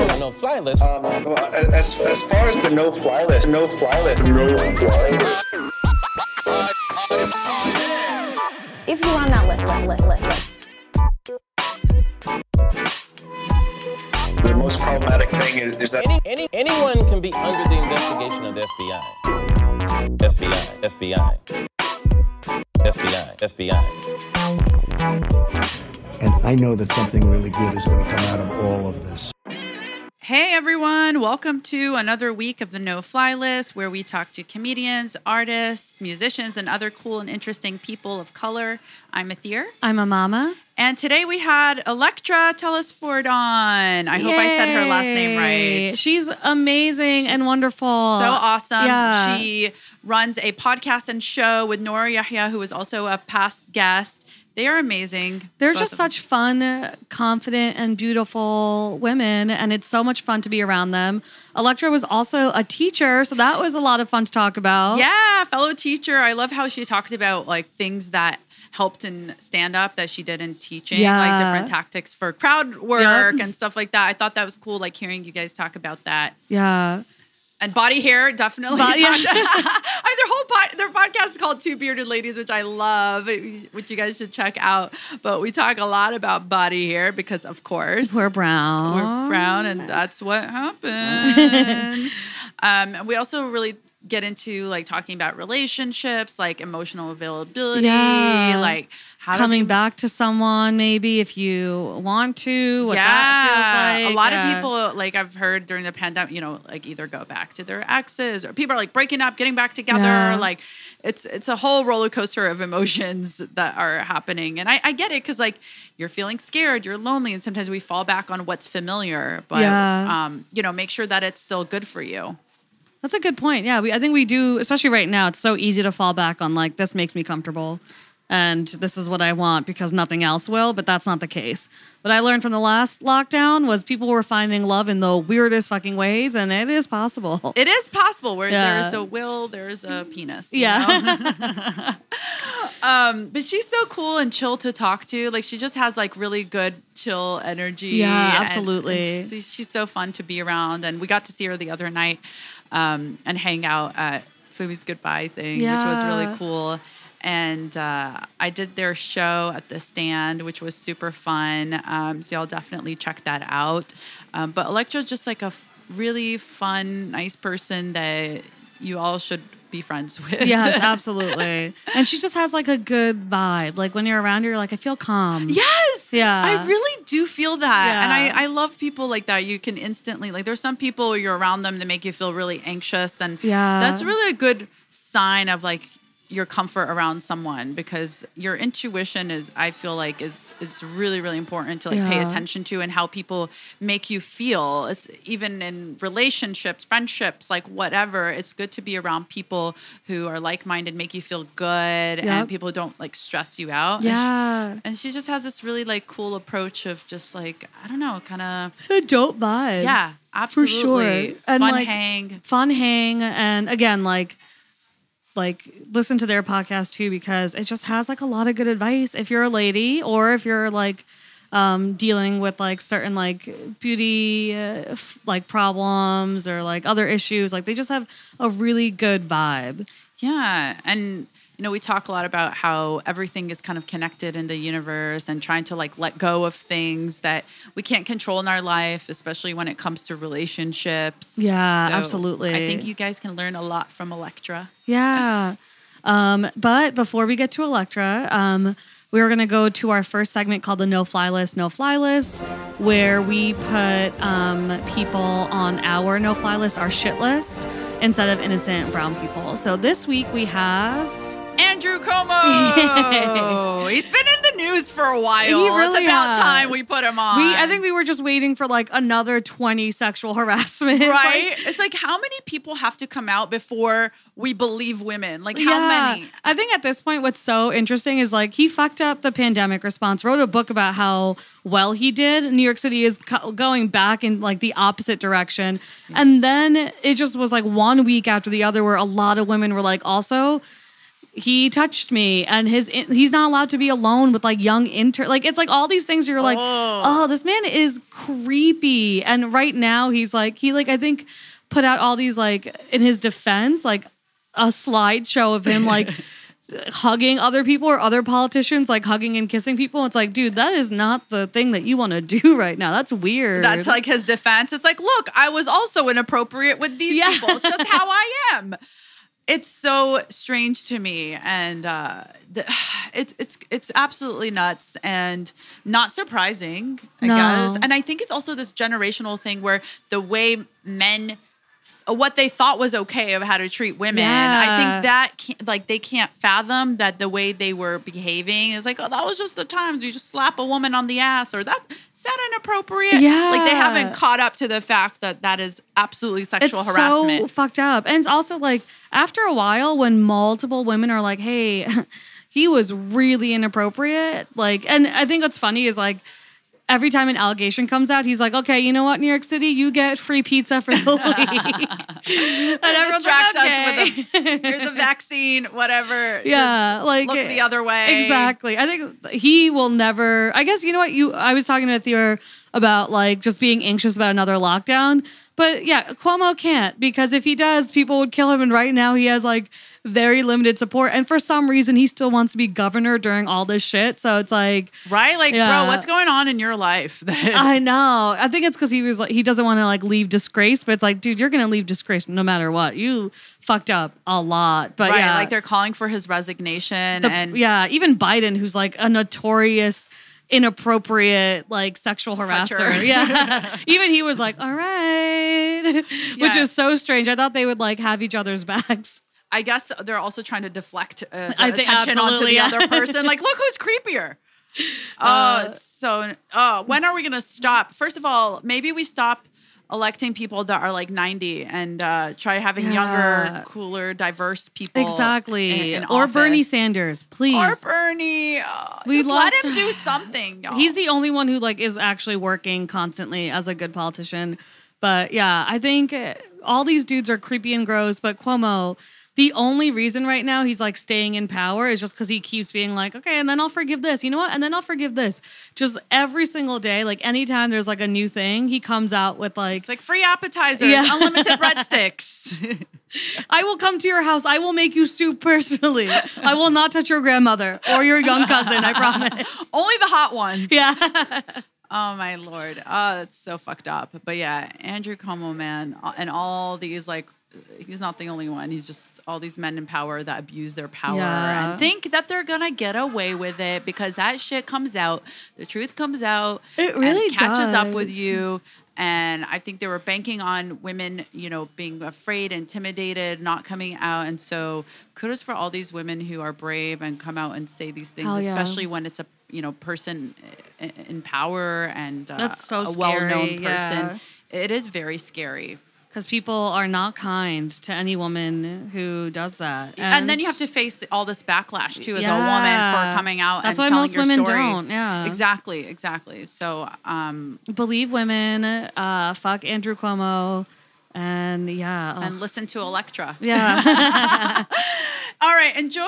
fly list. No fly list. Um, as, as far as the no fly list, no fly list, no fly list. If you're on that list, list, list, list. The most problematic thing is, is that Any, any, anyone can be under the investigation of the FBI. FBI, FBI, FBI, FBI. And I know that something really good is going to come out of all of this. Hey everyone, welcome to another week of the No Fly List where we talk to comedians, artists, musicians, and other cool and interesting people of color. I'm Atheer. I'm Amamah. And today we had Electra Telesford on. I hope I said her last name right. She's amazing and wonderful. So awesome. Yeah. She runs a podcast and show with Nora Yahya, who is also a past guest. They are amazing. They're just such fun, confident, and beautiful women, and it's so much fun to be around them. Electra was also a teacher, so that was a lot of fun to talk about. Yeah, fellow teacher. I love how she talked about like things that helped in stand up that she did in teaching, like different tactics for crowd work Yep. and stuff like that. I thought that was cool, like hearing you guys talk about that. Yeah. And body hair, definitely. Body- talked- their whole pod, their podcast is called Two Bearded Ladies, which I love, which you guys should check out. But we talk a lot about body hair because, of course, We're brown. we're brown, and that's what happens. um, we also really get into like talking about relationships, like emotional availability, Yeah. like how Coming be- back to someone, maybe if you want to. What yeah, like. a lot Yeah. of people like I've heard during the pandemic, you know, like either go back to their exes or people are like breaking up, getting back together. Yeah. Like it's it's a whole roller coaster of emotions that are happening, and I, I get it because like you're feeling scared, you're lonely, and sometimes we fall back on what's familiar. But Yeah. um, you know, make sure that it's still good for you. That's a good point. Yeah, we, I think we do, especially right now. It's so easy to fall back on like this makes me comfortable, and this is what I want because nothing else will. But that's not the case. What I learned from the last lockdown was people were finding love in the weirdest fucking ways, and it is possible. It is possible where Yeah. there's a will, there's a penis. yeah. Um, but she's so cool and chill to talk to. Like she just has like really good chill energy. Yeah, absolutely. and she's, she's so fun to be around. And we got to see her the other night um, and hang out at Fumi's Goodbye thing, which was really cool. And uh, I did their show at the stand, which was super fun. Um, so y'all definitely check that out. Um, but Electra's just like a f- really fun, nice person that you all should be friends with. yes, absolutely. And she just has like a good vibe. Like when you're around her, you're like, I feel calm. Yes. Yeah. I really do feel that. And I, I love people like that. You can instantly, like, there's some people you're around them that make you feel really anxious. And Yeah. that's really a good sign of like your comfort around someone because your intuition is, I feel like, is it's really, really important to like pay attention to and how people make you feel. It's, even in relationships, friendships, like whatever, it's good to be around people who are like minded, make you feel good, Yep. and people who don't like stress you out. And she- Yeah. and she just has this really like cool approach of just like I don't know, kind of It's a dope vibe. yeah, for absolutely sure. And fun like, hang. fun hang, and again, like, like listen to their podcast too because it just has like a lot of good advice if you're a lady or if you're like um, dealing with like certain like beauty uh, f- like problems or like other issues. Like they just have a really good vibe. Yeah, and you know we talk a lot about how everything is kind of connected in the universe and trying to like let go of things that we can't control in our life, especially when it comes to relationships. Yeah, So absolutely. I think you guys can learn a lot from Electra. Yeah. Um, but before we get to Electra, um, we are going to go to our first segment called the No Fly List, No Fly List, where we put um, people on our No Fly List, our shit list, instead of innocent brown people. So this week we have. Andrew Cuomo. He's been in the news for a while. He really it's about has. time we put him on. We, I think we were just waiting for like another 20 sexual harassment. right? Like, it's like how many people have to come out before we believe women? Like how many? I think at this point, what's so interesting is like he fucked up the pandemic response, wrote a book about how well he did. New York City is co- going back in like the opposite direction. And then it just was like one week after the other where a lot of women were like, also, he touched me and his he's not allowed to be alone with like young intern like it's like all these things you're like oh. oh this man is creepy and right now he's like he like i think put out all these like in his defense like a slideshow of him like hugging other people or other politicians like hugging and kissing people it's like dude that is not the thing that you want to do right now that's weird That's like his defense. It's like, look, I was also inappropriate with these Yeah. people. It's just how I am. It's so strange to me, and uh, the, it's it's it's absolutely nuts and not surprising, I No. guess. And I think it's also this generational thing where the way men. What they thought was okay of how to treat women, I think that can't, like they can't fathom that the way they were behaving is like, oh, that was just the times you just slap a woman on the ass, or that is that inappropriate? Yeah. Like they haven't caught up to the fact that that is absolutely sexual it's harassment. so fucked up. And it's also like after a while, when multiple women are like, "Hey, he was really inappropriate," like, and I think what's funny is like. Every time an allegation comes out, he's like, "Okay, you know what, New York City, you get free pizza for the week." and everyone's like, us "Okay." with a, here's a vaccine, whatever. Yeah, like look the other way. Exactly. I think he will never. I guess you know what you. I was talking to Theo about like just being anxious about another lockdown, but yeah, Cuomo can't because if he does, people would kill him. And right now, he has like very limited support, and for some reason, he still wants to be governor during all this shit. So it's like. right? Like, Yeah. bro, what's going on in your life? I know. I think it's because he was like he doesn't want to like leave disgrace, but it's like, dude, you're gonna leave disgrace no matter what. You fucked up a lot, but right? yeah, Like they're calling for his resignation, the- and yeah, even Biden, who's like a notorious inappropriate like sexual harasser. Toucher. Yeah. even he was like, all right. Which Yeah. is so strange. I thought they would like have each other's backs. I guess they're also trying to deflect uh, the attention onto the yeah. other person. Like, look who's creepier. Oh, Uh, it's so. Oh, when are we gonna stop? First of all, maybe we stop electing people that are like 90 and uh, try having Yeah. younger, cooler, diverse people. Exactly. in- in or Bernie. Sanders, please. Or Bernie. Oh, We just lost- let him do something. y'all. He's the only one who like is actually working constantly as a good politician. But yeah, I think uh, all these dudes are creepy and gross. But Cuomo, the only reason right now he's like staying in power is just because he keeps being like, okay, and then I'll forgive this. You know what? And then I'll forgive this. Just every single day, like anytime there's like a new thing, he comes out with like, It's like free appetizers, Yeah. unlimited breadsticks. I will come to your house. I will make you soup personally. I will not touch your grandmother or your young cousin. I promise. Only the hot ones. Yeah. Oh my lord. Oh, that's so fucked up. But yeah, Andrew Cuomo, man, and all these like he's not the only one. He's just all these men in power that abuse their power Yeah. and think that they're gonna get away with it because that shit comes out. The truth comes out. It really and catches up with you. And I think they were banking on women, you know, being afraid, intimidated, not coming out. And so kudos for all these women who are brave and come out and say these things, yeah. especially when it's a you know person in power and uh, That's so a well-known person. yeah. It is very scary. Because people are not kind to any woman who does that. And, then you have to face all this backlash too as a woman for coming out That's and why telling most your women story. don't, yeah. Exactly, exactly. So um believe women, uh, fuck Andrew Cuomo, and yeah. oh, and listen to Electra. yeah. All right, enjoy.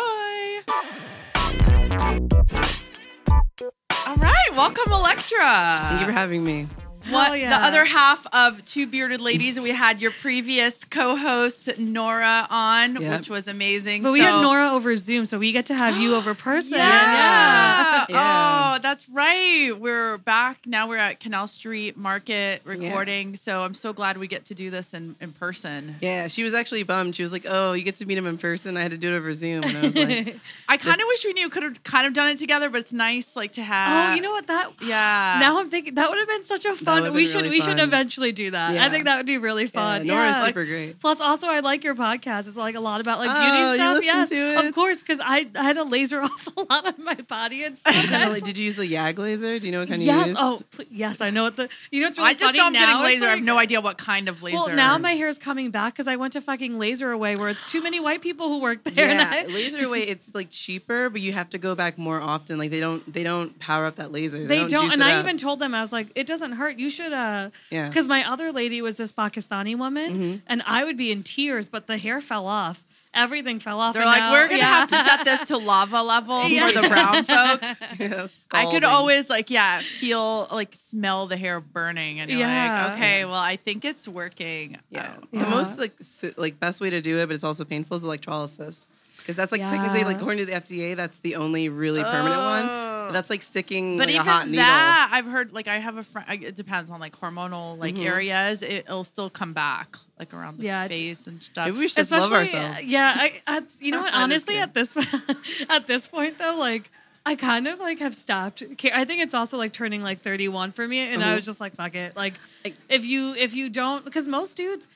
All right, welcome Electra. Thank you for having me. What yeah. the other half of Two Bearded Ladies. We had your previous co-host Nora on, Yep. which was amazing. but we had Nora over Zoom, so we get to have you over person. Yeah. Yeah. Oh, that's right. We're back. Now we're at Canal Street Market recording. So I'm so glad we get to do this in, in person. Yeah, she was actually bummed. She was like, "Oh, you get to meet him in person. I had to do it over Zoom." And I was like, I kind of wish we knew could have kind of done it together, but it's nice like to oh, have. Oh, you know what? That Yeah. Now I'm thinking that would have been such a fun. Would've We should really we should eventually do that. I think that would be really fun. yeah, Nora's yeah. super great. Plus, also, I like your podcast. It's like a lot about like Oh, beauty stuff. listen Yes, to it? of course, because I, I had to laser off a lot of my body and stuff. Did you use the YAG laser? Do you know what kind yes. you used? Oh, pl- yes. I know what the. You know what's really I just funny know I'm now? getting It's laser. I have no idea what kind of laser. Well, now my hair is coming back because I went to fucking LaserAway, where it's too many white people who work there. and Yeah, I- laser away. It's like cheaper, but you have to go back more often. Like they don't, they don't power up that laser. They don't, juice and I up. even told them I was like, it doesn't hurt. You should, uh, Yeah. Because my other lady was this Pakistani woman, Mm-hmm. and I would be in tears, but the hair fell off, everything fell off. They're like, now- we're gonna yeah. have to set this to lava level Yeah. for the brown folks. Yeah, I could always like, yeah, feel like smell the hair burning, and you're Yeah. like, okay, well, I think it's working. Yeah. Um, The most like su- like best way to do it, but it's also painful is electrolysis. Because that's like technically like Yeah. according to the FDA, that's the only really permanent one. Oh. But that's like sticking But like even a hot needle. that, I've heard like I have a friend. It depends on like hormonal like Mm-hmm. areas. It, it'll still come back like around the Yeah, it- face and stuff. Maybe we should just love Especially, ourselves. Yeah, I, at, you know what? I'm just Honestly, at this at this point though, like I kind of like have stopped. ca- I think it's also like turning like 31 for me, and I was just like, fuck it. Like, Like- if you if you don't, because most dudes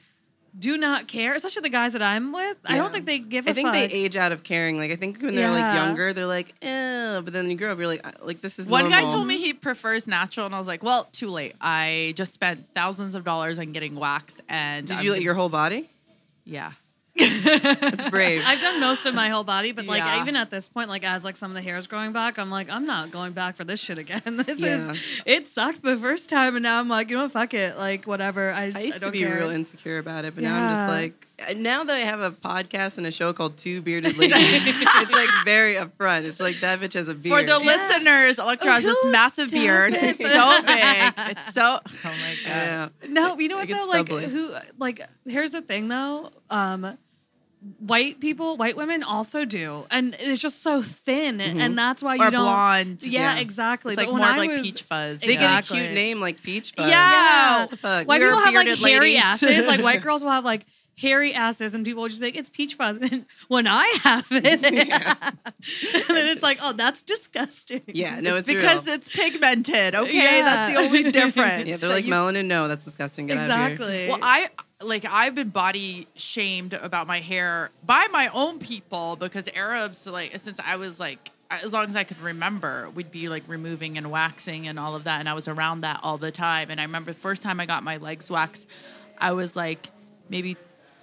do not care, especially the guys that I'm with. I don't think they give a I think fuck. they age out of caring. Like I think when they're like younger, they're like, eh. But then you grow up, you're like, "Uh, like this is. One guy told me he prefers natural, and I was like, "Well, too late. I just spent thousands of dollars on getting waxed, and Did I'm you let gonna- your whole body? yeah." That's brave. I've done most of my whole body, but like Yeah. even at this point, like as like some of the hair is growing back, I'm like, I'm not going back for this shit again. This Yeah. is it sucked the first time, and now I'm like, you know, what, fuck it. Like whatever. I just I I, used to don't be care. real insecure about it, but now I'm just like, uh, now that I have a podcast and a show called Two Bearded Ladies, it's like very upfront. It's like that bitch has a beard. For the listeners, Electra has this massive beard. doesn't? It's so big. It's so. Oh my god. yeah. No, you know what get though? Like stubbly. who? Like here's the thing though. Um, white people, white women also do, and it's just so thin, and mm-hmm. that's why you Or don't. blonde. Yeah, Yeah. exactly. It's like but when more I like was, peach fuzz. They Exactly. get a cute name like Peach Fuzz. Yeah. What the fuck? White We're people have like bearded hairy asses. Like white girls will have like hairy asses, and people will just be like, "It's peach fuzz." And when I have it, and then it's like, "Oh, that's disgusting." Yeah, no, it's, because real. it's pigmented. Okay, Yeah. that's the only difference. yeah, they're like you- melanin. No, that's disgusting. Get out of here. exactly. Well, I like I've been body shamed about my hair by my own people because Arabs like since I was like as long as I could remember, we'd be like removing and waxing and all of that, and I was around that all the time. And I remember the first time I got my legs waxed, I was like maybe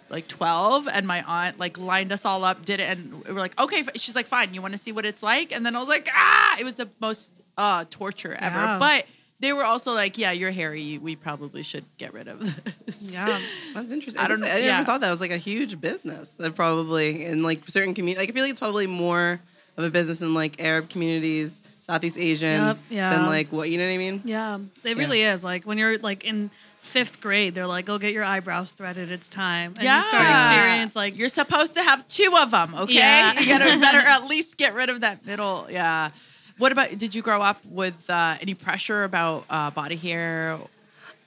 like 12 and my aunt like lined us all up did it and we were like okay she's like fine you want to see what it's like and then i was like ah it was the most uh torture ever Yeah. but they were also like yeah you're hairy we probably should get rid of this yeah. That's interesting. I I don't don't. know- I never yeah. thought that was like a huge business. That probably in like certain community. Like I feel like it's probably more of a business in like Arab communities, Southeast Asian, Yep, yeah. than like what you know what I mean. Yeah, it really is. Like when you're like in fifth grade, they're like, "Go get your eyebrows threaded. It's time." And you start experience like you're supposed to have two of them okay Yeah. you gotta better at least get rid of that middle yeah what about did you grow up with uh, any pressure about uh, body hair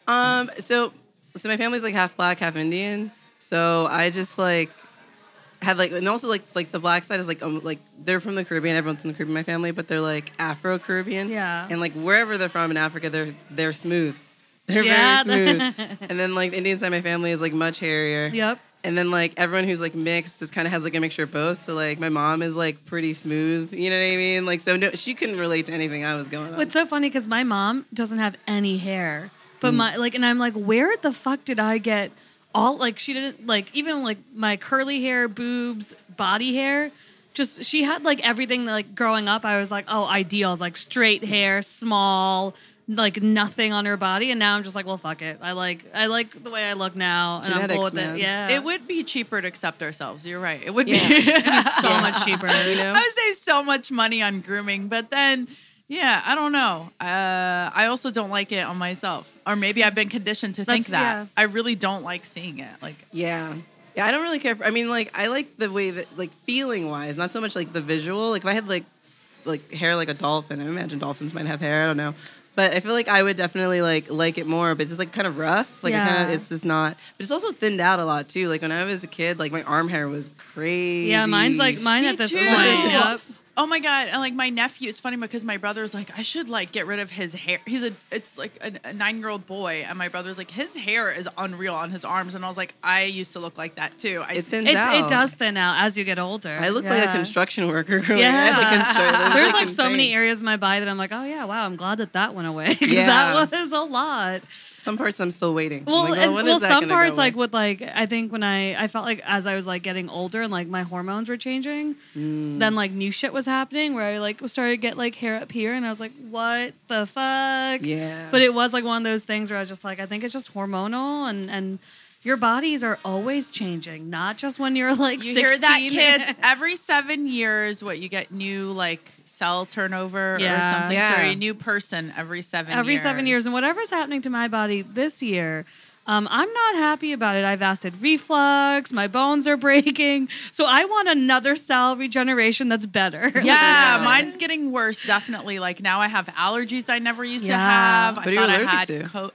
Um. So, so my family's like half black, half Indian. So I just like had like, and also like like the black side is like um like they're from the Caribbean. Everyone's from the Caribbean, my family, but they're like Afro Caribbean. Yeah. And like wherever they're from in Africa, they're they're smooth. They're Yeah. very smooth. and then like the Indian side of my family is like much hairier. Yep. And then like everyone who's like mixed just kind of has like a mixture of both. So like my mom is like pretty smooth. You know what I mean? Like so no, she couldn't relate to anything I was going on. It's so funny because my mom doesn't have any hair, but Mm. my like, and I'm like, where the fuck did I get all like? She didn't like even like my curly hair, boobs, body hair. Just she had like everything. Like growing up, I was like, oh, ideals like straight hair, small, like nothing on her body, and now I'm just like, well, fuck it. I like I like the way I look now, and I'm Genetics, cool with man. it. Yeah, it would be cheaper to accept ourselves you're right it would Yeah. be so much cheaper. you know? I would save so much money on grooming, but then, yeah, I don't know. Uh, I also don't like it on myself, or maybe I've been conditioned to think That's- that. yeah. I really don't like seeing it. Like, Yeah. Yeah, I don't really care. For, I mean, like, I like the way that, like, feeling wise, not so much like the visual. Like, if I had like, like hair like a dolphin, I imagine dolphins might have hair. I don't know, but I feel like I would definitely like like it more. But it's just like kind of rough. Like, I kind of it's just not. But it's also thinned out a lot too. Like when I was a kid, like my arm hair was crazy. Yeah, mine's like mine Me at this too. point. Yep. Oh my god! And like my nephew, it's funny because my brother's like, I should like get rid of his hair. He's a, it's like a, a nine-year-old boy, and my brother's like, his hair is unreal on his arms, and I was like, I used to look like that too. I, It thins It, out. it does thin out as you get older. I look like a construction worker. Growing Yeah. I like, constru- There's like so many areas of my body that I'm like, oh yeah, wow, I'm glad that that went away. 'Cause Yeah. that was a lot. Some parts I'm still waiting. Well, like, when well, some parts like with like I think when I I felt like as I was like getting older and like my hormones were changing, Mm. then like new shit was happening where I like started to get like hair up here and I was like, what the fuck? Yeah. But it was like one of those things where I was just like, I think it's just hormonal and and your bodies are always changing, not just when you're like You 16. hear that, kids? Every seven years, what you get new like cell turnover or Yeah. something. Yeah. Sorry, a new person every seven. every years. seven years and whatever's happening to my body this year um, i'm not happy about it i've acid reflux my bones are breaking so i want another cell regeneration that's better Yeah, mine's getting worse. Definitely. Like now, I have allergies I never used to Yeah. have. What are I you thought allergic I had to? co-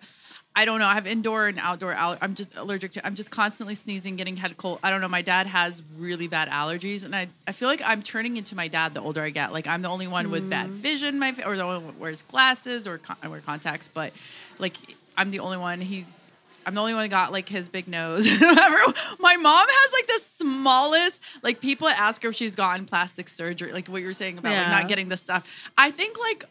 I don't know. I have indoor and outdoor. Aller- I'm just allergic to. I'm just constantly sneezing, getting head cold. I don't know. My dad has really bad allergies, and I, I feel like I'm turning into my dad the older I get. Like I'm the only one with bad mm. vision, my or the only one wears glasses or con- I wear contacts, but like I'm the only one. He's I'm the only one that got like his big nose. My mom has like the smallest. Like people ask her if she's gotten plastic surgery, like what you're saying about like not getting the stuff. I think like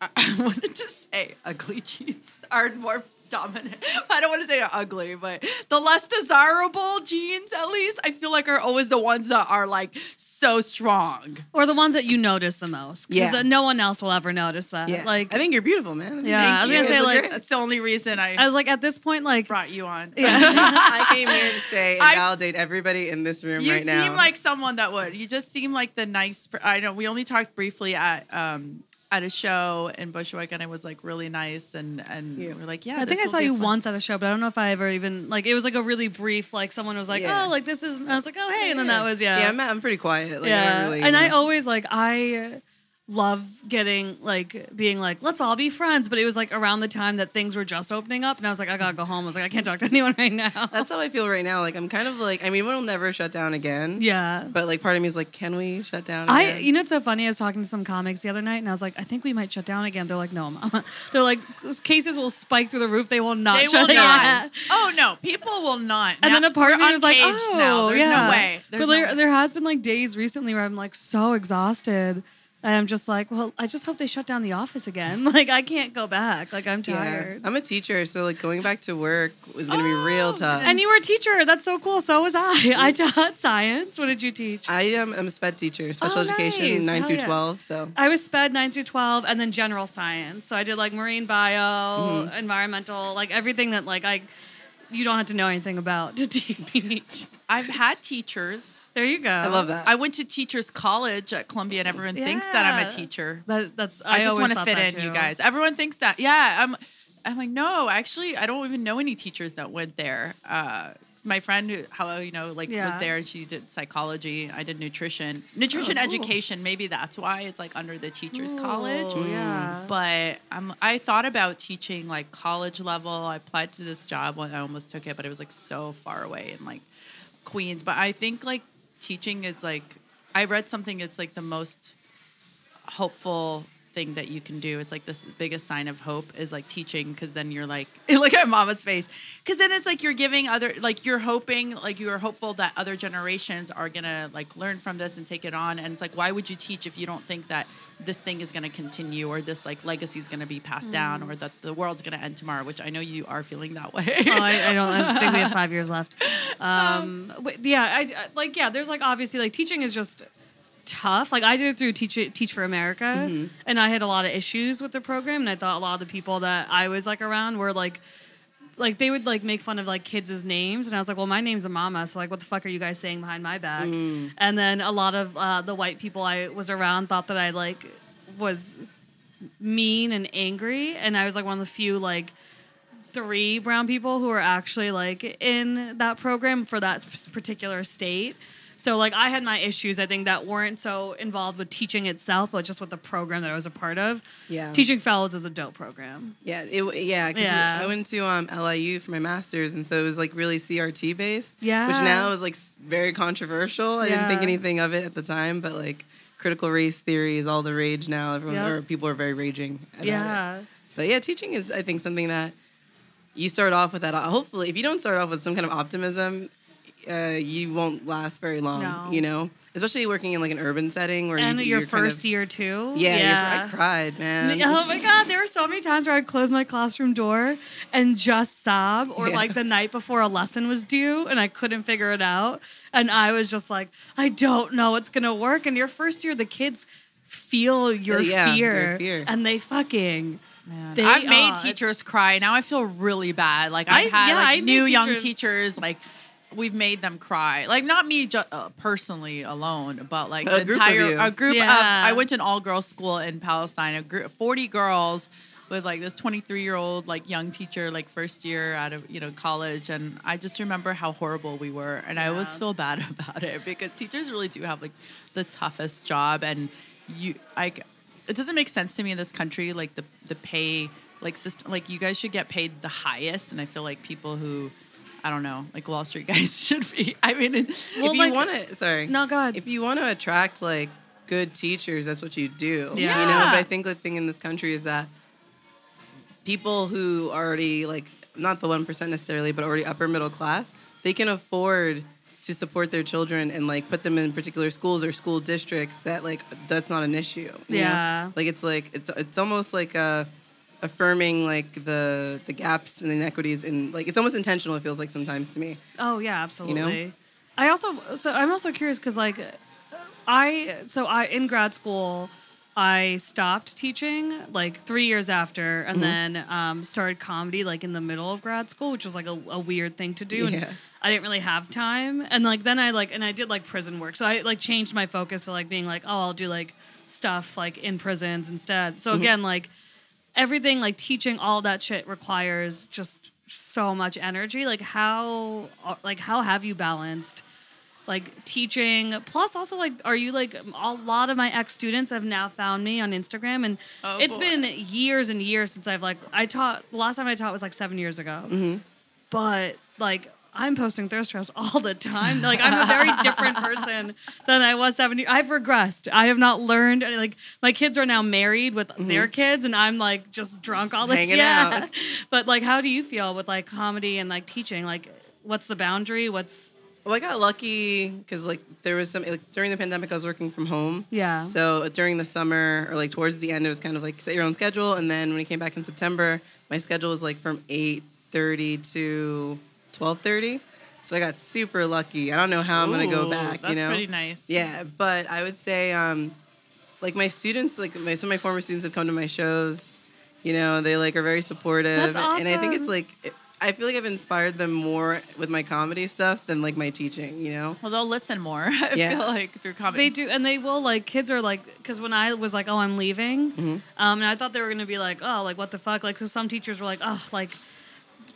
I- I wanted to say ugly genes are more dominant. I don't want to say ugly, but the less desirable genes, at least, I feel like are always the ones that are like so strong. or the ones that you notice the most because Yeah. no one else will ever notice that Yeah. like I think you're beautiful, man. Yeah, Thank I was you. gonna say, like- that's the only reason I, i was like at this point like brought you on. Yeah. I came here to say and I- validate everybody in this room You right now. You seem like someone that would. You just seem like the nice. per- I know we only talked briefly at um at a show in Bushwick, and it was like really nice, and and Yeah. we're like, yeah. I think this I saw you fun. once at a show, but I don't know if I ever even like it was like a really brief like someone was like, Yeah. "Oh, like this is," and I was like, "Oh, hey," and then that was yeah, Yeah, I'm, I'm pretty quiet. Like, yeah. don't really, and I know. always like I love getting like being like, "Let's all be friends," but it was like around the time that things were just opening up, and I was like, "I gotta go home." I was like, "I can't talk to anyone right now." That's how I feel right now. Like I'm kind of like I mean, we'll never shut down again. yeah. But like part of me is like, can we shut down? I, you know, it's so funny. I was talking to some comics the other night, and I was like, I think we might shut down again. They're like, no, mama. They're like, cases will spike through the roof. They will not. They shut will not. down. Oh no, people will not. And Now- then a part of me was like, oh, now. There's yeah. no way. There's but no there, way. there has been like days recently where I'm like so exhausted. And I'm just like, well, I just hope they shut down the office again. Like, I can't go back. Like, I'm Yeah. tired. I'm a teacher, so like going back to work is gonna be real oh, tough. And you were a teacher. That's so cool. So was I. I taught science. What did you teach? I am I'm a sped teacher, oh, special Oh, education, nice. nine Hell through yeah. twelve. So I was sped 9 through 12 and then general science. So I did like marine bio, mm-hmm. environmental, like everything that like I you don't have to know anything about to teach. I've had teachers. There you go. I love that. I went to teachers college at Columbia, and everyone thinks that I'm a teacher. That, that's I, I, just want to fit that in, you guys. Everyone thinks that. Yeah, I'm. I'm like, no, actually, I don't even know any teachers that went there. Uh, my friend, who, hello, you know, like was there, and she did psychology. I did nutrition, nutrition Oh, cool. education. Maybe that's why it's like under the teachers college. Oh, yeah. But um, I thought about teaching like college level. I applied to this job when I almost took it, but it was like so far away in like Queens. But I think like teaching is like I read something. It's like the most hopeful thing that you can do. It's like this biggest sign of hope is like teaching because then you're like look at mama's face because then it's like you're giving other like you're hoping like you are hopeful that other generations are gonna like learn from this and take it on and it's like why would you teach if you don't think that this thing is to continue or this like legacy is to be passed down or that the world's to end tomorrow which i know you are feeling that way oh, I, I don't I think we have five years left. Um, but yeah, I, I- like yeah. There's like obviously like teaching is just tough. Like I did it through Teach Teach for America, Mm-hmm. and I had a lot of issues with the program, and I thought a lot of the people that I was like around were like. Like they would like make fun of like kids' names, and I was like, "Well, my name's Amamah, so like, what the fuck are you guys saying behind my back?" Mm. And then a lot of uh, the white people I was around thought that I like was mean and angry, and I was like one of the few like three brown people who were actually like in that program for that particular state. So like I had my issues I think that weren't so involved with teaching itself, but just with the program that I was a part of. Yeah. Teaching fellows is a dope program. yeah, it, yeah, 'cause Yeah. I went to um, LIU for my master's, and so it was like really CRT based. Yeah. which now is like very controversial. I didn't think anything of it at the time, but like critical race theory is all the rage now. Everyone Yep. or people are very raging. About It. Yeah. But yeah, teaching is I think something that you start off with that. Hopefully, if you don't start off with some kind of optimism, uh, you won't last very long. No. You know, especially working in like an urban setting where And you, your you're kind first of- year too. Yeah, you're- I cried, man. Oh my god, there were so many times where I'd close my classroom door and just sob, or Yeah. like the night before a lesson was due and I couldn't figure it out, and I was just like, I don't know what's gonna work. And your first year, the kids feel your, Yeah, fear, your fear. and they fucking They I've made are. teachers cry. Now I feel really bad. Like I- I've had yeah, like I made new young teachers- teachers. Like we've made them cry. Like not me ju- uh, personally alone, but like A the group of entire you. a group Yeah. of. I went to an all girls school in Palestine. A group forty girls with like this 23 year old like young teacher like first year out of you know college and i just remember how horrible we were and i always feel bad about it because teachers really do have like the toughest job and you i it doesn't make sense to me in this country like the the pay like system like you guys should get paid the highest and i feel like people who i don't know like wall street guys should be i mean it, Well, if like- you want to, sorry. No, go ahead. If you want to attract like good teachers, that's what you do. Yeah. You know, but I think the thing in this country is that people who are already like not the one percent necessarily, but already upper middle class, they can afford to support their children and like put them in particular schools or school districts that like that's not an issue. you know? Yeah. Like it's like it's it's almost like a affirming like the the gaps and inequities in like it's almost intentional it feels like sometimes to me Oh yeah, absolutely. you know? I also so I'm also curious because like I so I in grad school I stopped teaching like three years after, and then um, started comedy like in the middle of grad school, which was like a, a weird thing to do. Yeah. And I didn't really have time, and like then I like and I did like prison work, so I like changed my focus to like being like oh I'll do like stuff like in prisons instead. So again like everything like teaching all that shit requires just so much energy like how like how have you balanced like teaching plus also like are you like a lot of my ex students have now found me on instagram and Oh, it's boy. been years and years since i've like i taught the last time i taught was like seven years ago Mm-hmm. but like i'm posting thirst traps all the time like i'm a very different person than i was seven years i've regressed i have not learned like my kids are now married with their kids and i'm like just drunk all the Mm-hmm. Hanging yeah out. but like how do you feel with like comedy and like teaching like what's the boundary what's Well, I got lucky because like there was some like during the pandemic I was working from home. Yeah. So during the summer or like towards the end, it was kind of like set your own schedule, and then when we came back in September, my schedule was like from eight thirty to twelve thirty. So I got super lucky. I don't know how I'm gonna go back. That's you know. pretty nice. Yeah, but I would say, um, like my students, like my, some of my former students have come to my shows. You know, they like are very supportive, That's and I think it's like I feel like I've inspired them more with my comedy stuff than like my teaching. You know, Well, they'll listen more. I Yeah. feel like through comedy. They do, and they will like kids are like because when I was like, oh, I'm leaving, Mm-hmm. um, and I thought they were gonna be like, oh, like what the fuck, like because some teachers were like, oh, like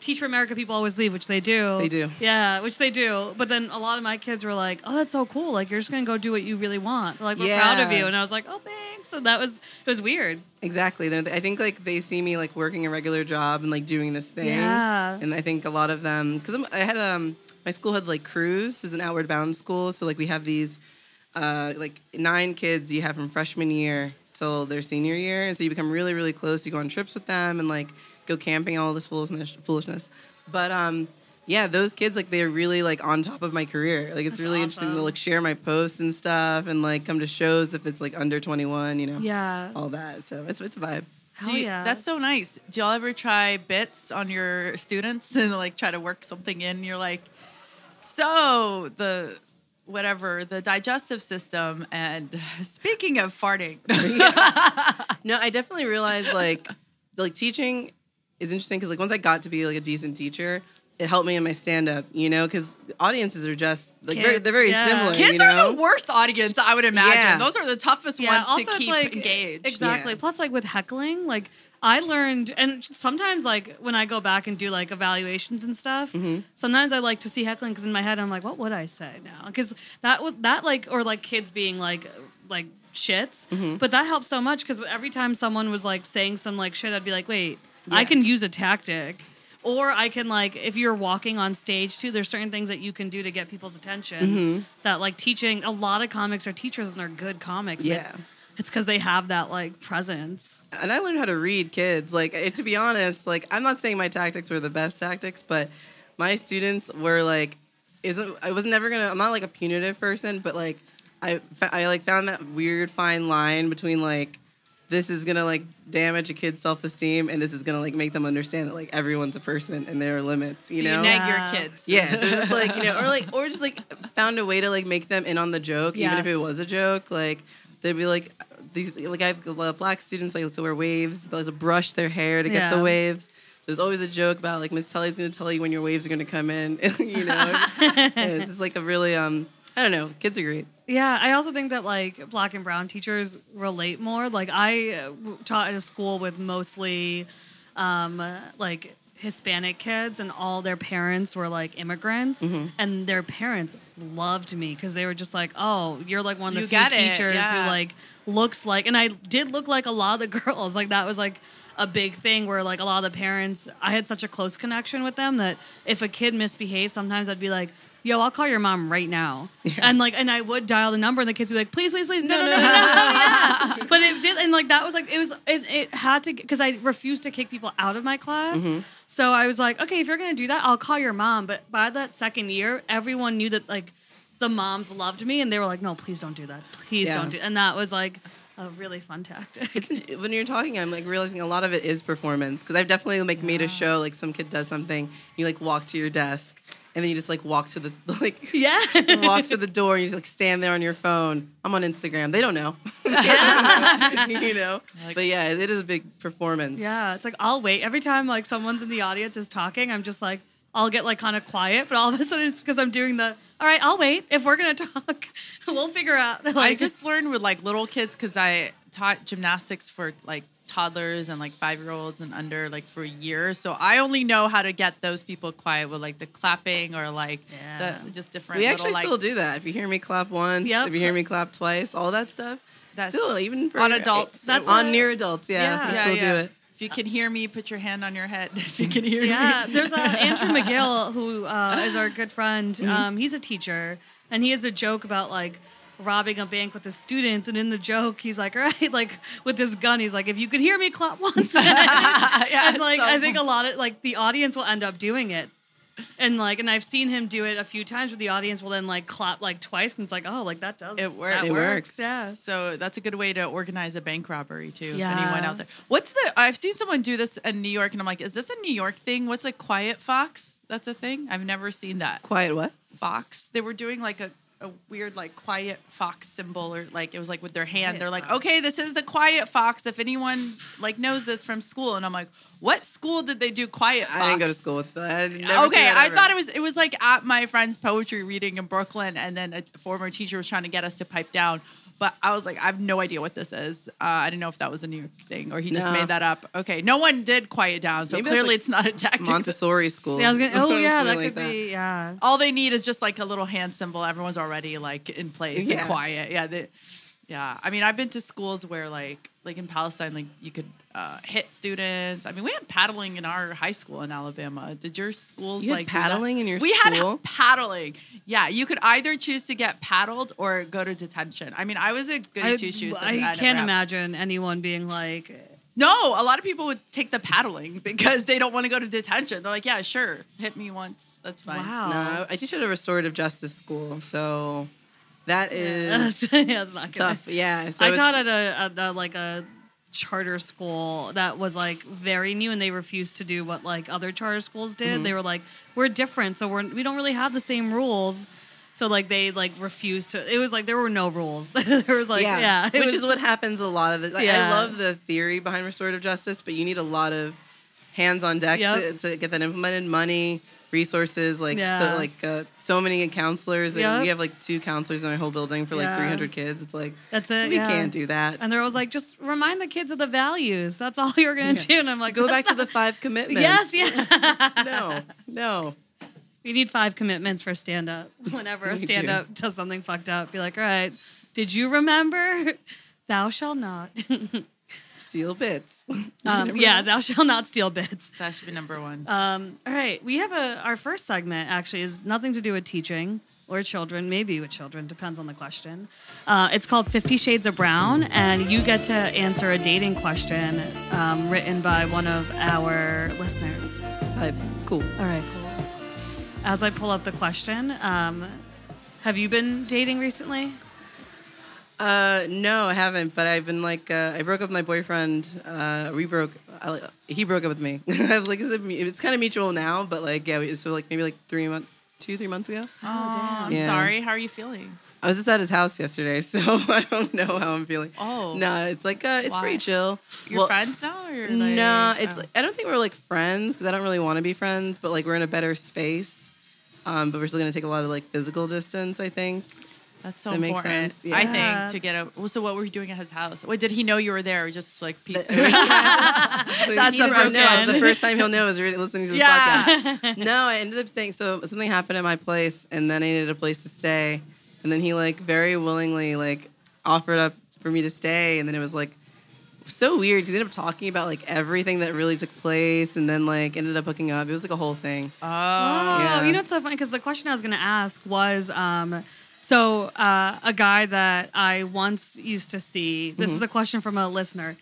Teach for America people always leave, which they do. They do. Yeah, which they do. But then a lot of my kids were like, oh, that's so cool. Like you're just gonna go do what you really want. They're like we're proud of you, and I was like, oh, thanks. And that was it was weird. exactly. I think like they see me like working a regular job and like doing this thing. Yeah. And I think a lot of them because I had um my school had like crews. It was an outward bound school, so like we have these uh like nine kids you have from freshman year till their senior year, and so you become really really close. You go on trips with them and like go camping, all this foolishness. Foolishness, but um. Yeah, those kids like they're really like on top of my career. Like it's That's really interesting to awesome. like share my posts and stuff and like come to shows if it's like under 21, you know. Yeah. All that. So it's it's a vibe. Hell Do you- yeah. That's so nice. Do y'all ever try bits on your students and like try to work something in? You're like, so the whatever the digestive system and speaking of farting, No, I definitely realized like like teaching is interesting because like once I got to be like a decent teacher, it helped me in my stand up, you know, because audiences are just like very, they're very yeah. similar. kids you know? are the worst audience. I would imagine Yeah. those are the toughest ones to it's keep engaged. Exactly. Yeah. Plus, like with heckling, like I learned, and sometimes like when I go back and do like evaluations and stuff, Mm-hmm. sometimes I like to see heckling because in my head I'm like, what would I say now? Because that would that like or like kids being like like shits, Mm-hmm. but that helps so much because every time someone was like saying some like shit, I'd be like, wait, I can use a tactic. Or I can like if you're walking on stage too, there's certain things that you can do to get people's attention. Mm-hmm. That like teaching a lot of comics are teachers and they're good comics. Yeah. it's because they have that like presence. and I learned how to read kids. Like eh, to be honest, like I'm not saying my tactics were the best tactics, but my students were like, isn't I was never gonna. I'm not like a punitive person, but like I I like found that weird fine line between like this is gonna like damage a kid's self esteem and this is gonna like make them understand that like everyone's a person and there are limits. You So know. you nag Yeah. your kids. Yeah, so just like you know, or like, or just like found a way to like make them in on the joke, even if it was a joke. Like they'd be like, these like I have a lot of black students like to wear waves, they like to brush their hair to get Yeah. the waves. There's always a joke about like Miss Telly's gonna tell you when your waves are gonna come in. you know, it's just like a really um I don't know. Kids are great. Yeah, I also think that like black and brown teachers relate more. Like I uh, taught at a school with mostly um, like Hispanic kids, and all their parents were like immigrants, Mm-hmm. and their parents loved me because they were just like, "Oh, you're like one of the You few teachers yeah. who like looks like," and I did look like a lot of the girls. Like that was like a big thing where like a lot of the parents, I had such a close connection with them that if a kid misbehaved, sometimes I'd be like. Yo, I'll call your mom right now, and like, and I would dial the number, and the kids would be like, "Please, please, please, no, no, no, no, no, yeah." But it did, and like that was like it was, it, it had to because I refused to kick people out of my class. Mm-hmm. So I was like, okay, if you're gonna do that, I'll call your mom. But by that second year, everyone knew that like the moms loved me, and they were like, no, please don't do that, please Yeah. don't do. And that was like a really fun tactic. It's when you're talking, I'm like realizing a lot of it is performance because I've definitely like made a show like some kid does something, you like walk to your desk, and then you just like walk to the like yeah. walk to the door and you just like stand there on your phone. I'm on Instagram. They don't know, you know. But yeah, it is a big performance. Yeah, it's like I'll wait every time like someone's in the audience is talking. I'm just like I'll get like kind of quiet, but all of a sudden it's because I'm doing the. All right, I'll wait. If we're gonna talk, we'll figure out. Like, I just learned with like little kids because I taught gymnastics for like toddlers and like five year olds and under like for years. So I only know how to get those people quiet with like the clapping or like Yeah. the just different. We little, actually like, still do that. If you hear me clap once, Yep. if you hear me clap twice, all that stuff. That's- still even for on adults. Eh, That's on a- near adults. Yeah, Yeah. we Yeah, still yeah. do it. If you can hear me, put your hand on your head. If you can hear Yeah, me. Yeah, there's a Andrew McGill who uh, is our good friend. Mm-hmm. Um, he's a teacher, and he has a joke about like robbing a bank with his students. And in the joke, he's like, "All right, like with this gun, he's like, if you could hear me clap once." yeah, and like so- I think a lot of like the audience will end up doing it. And like, and I've seen him do it a few times where the audience will then like clap like twice, and it's like, oh, like that does It works. that It works. Yeah. So that's a good way to organize a bank robbery too. Yeah. If Yeah. anyone out there. What's the? I've seen someone do this in New York, and I'm like, is this a New York thing? What's a quiet fox? That's a thing. I've never seen that. Quiet what? Fox. They were doing like a. A weird like quiet fox symbol or like it was like with their hand Quiet they're like fox. okay this is the quiet fox if anyone like knows this from school and i'm like what school did they do quiet fox I didn't go to school with that. I okay, that I thought it was it was like at my friend's poetry reading in Brooklyn, and then a former teacher was trying to get us to pipe down. But I was like, I have no idea what this is. Uh, I didn't know if that was a New York thing or he just No. made that up. Okay, no one did quiet down, so Maybe that's clearly like it's not a tactic. Montessori school. Yeah, I was gonna. Oh yeah, that Something could like be. Yeah. All they need is just like a little hand symbol. Everyone's already like in place Yeah. and quiet. Yeah, they, yeah. I mean, I've been to schools where like like in Palestine, like you could uh, hit students. I mean, we had paddling in our high school in Alabama. Did your schools You had like do that? paddling in your school? we school? had paddling. Yeah, you could either choose to get paddled or go to detention. I mean, I was a goody I, two shoes. so I that can't imagine anyone being like, No, a lot of people would take the paddling because they don't want to go to detention. They're like, yeah, sure, hit me once, that's fine. wow. No, I teach at a restorative justice school, so that is that's, yeah, that's not good. tough. Yeah, so I it- taught at a, at a like a charter school that was like very new, and they refused to do what like other charter schools did. Mm-hmm. They were like, "We're different, so we're we don't really have the same rules." So like they like refused to. It was like there were no rules. there was like yeah, it which was, is what happens a lot of the. Like, Yeah. I love the theory behind restorative justice, but you need a lot of hands on deck Yep. to, to get that implemented. Money, resources, like Yeah. so, like uh, so many counselors. Like, Yep. We have like two counselors in our whole building for like Yeah. 300 kids. It's like That's it. we yeah. can't do that. And they're always like, just remind the kids of the values. That's all you're gonna do. And I'm like, Go back "That's to the five commitments. Yes, yeah. No, no. We need five commitments for stand up. Whenever a stand up does something fucked up, be like, all right, did you remember? Thou shall not. Steal bits. um, yeah, thou shall not steal bits. That should be number one. Um, all right, we have a our first segment actually is nothing to do with teaching or children, maybe with children, depends on the question. Uh, it's called Fifty Shades of Brown, and you get to answer a dating question um, written by one of our listeners. Vibes. Cool. All right, cool. As I pull up the question, um, have you been dating recently? Uh, no, I haven't. But I've been like, uh, I broke up with my boyfriend. Uh, we broke. I, he broke up with me. I was like, is it, it's kind of mutual now, but like, yeah, we- so like maybe like three months, two, three months ago. oh, damn. I'm Yeah. sorry. How are you feeling? I was just at his house yesterday, so I don't know how I'm feeling. Oh. no, it's like uh, it's Why? pretty chill. Your Well, friends now? Or like, No, it's oh. I don't think we're like friends because I don't really want to be friends, but like we're in a better space. Um, but we're still gonna take a lot of like physical distance. I think. That's so That makes important. sense, yeah. I think to get a. well, So what were you doing at his house? Wait, did he know you were there? Or just like pe- That's That's the first know. The first time he'll know is really listening to this Yeah. podcast. No, I ended up staying. So something happened at my place, and then I needed a place to stay, and then he like very willingly like offered up for me to stay, and then it was like so weird he ended up talking about like everything that really took place, and then like ended up hooking up. It was like a whole thing. Oh, Oh, Yeah. you know what's so funny? Because the question I was going to ask was, um, so uh, a guy that I once used to see. This is a question from a listener.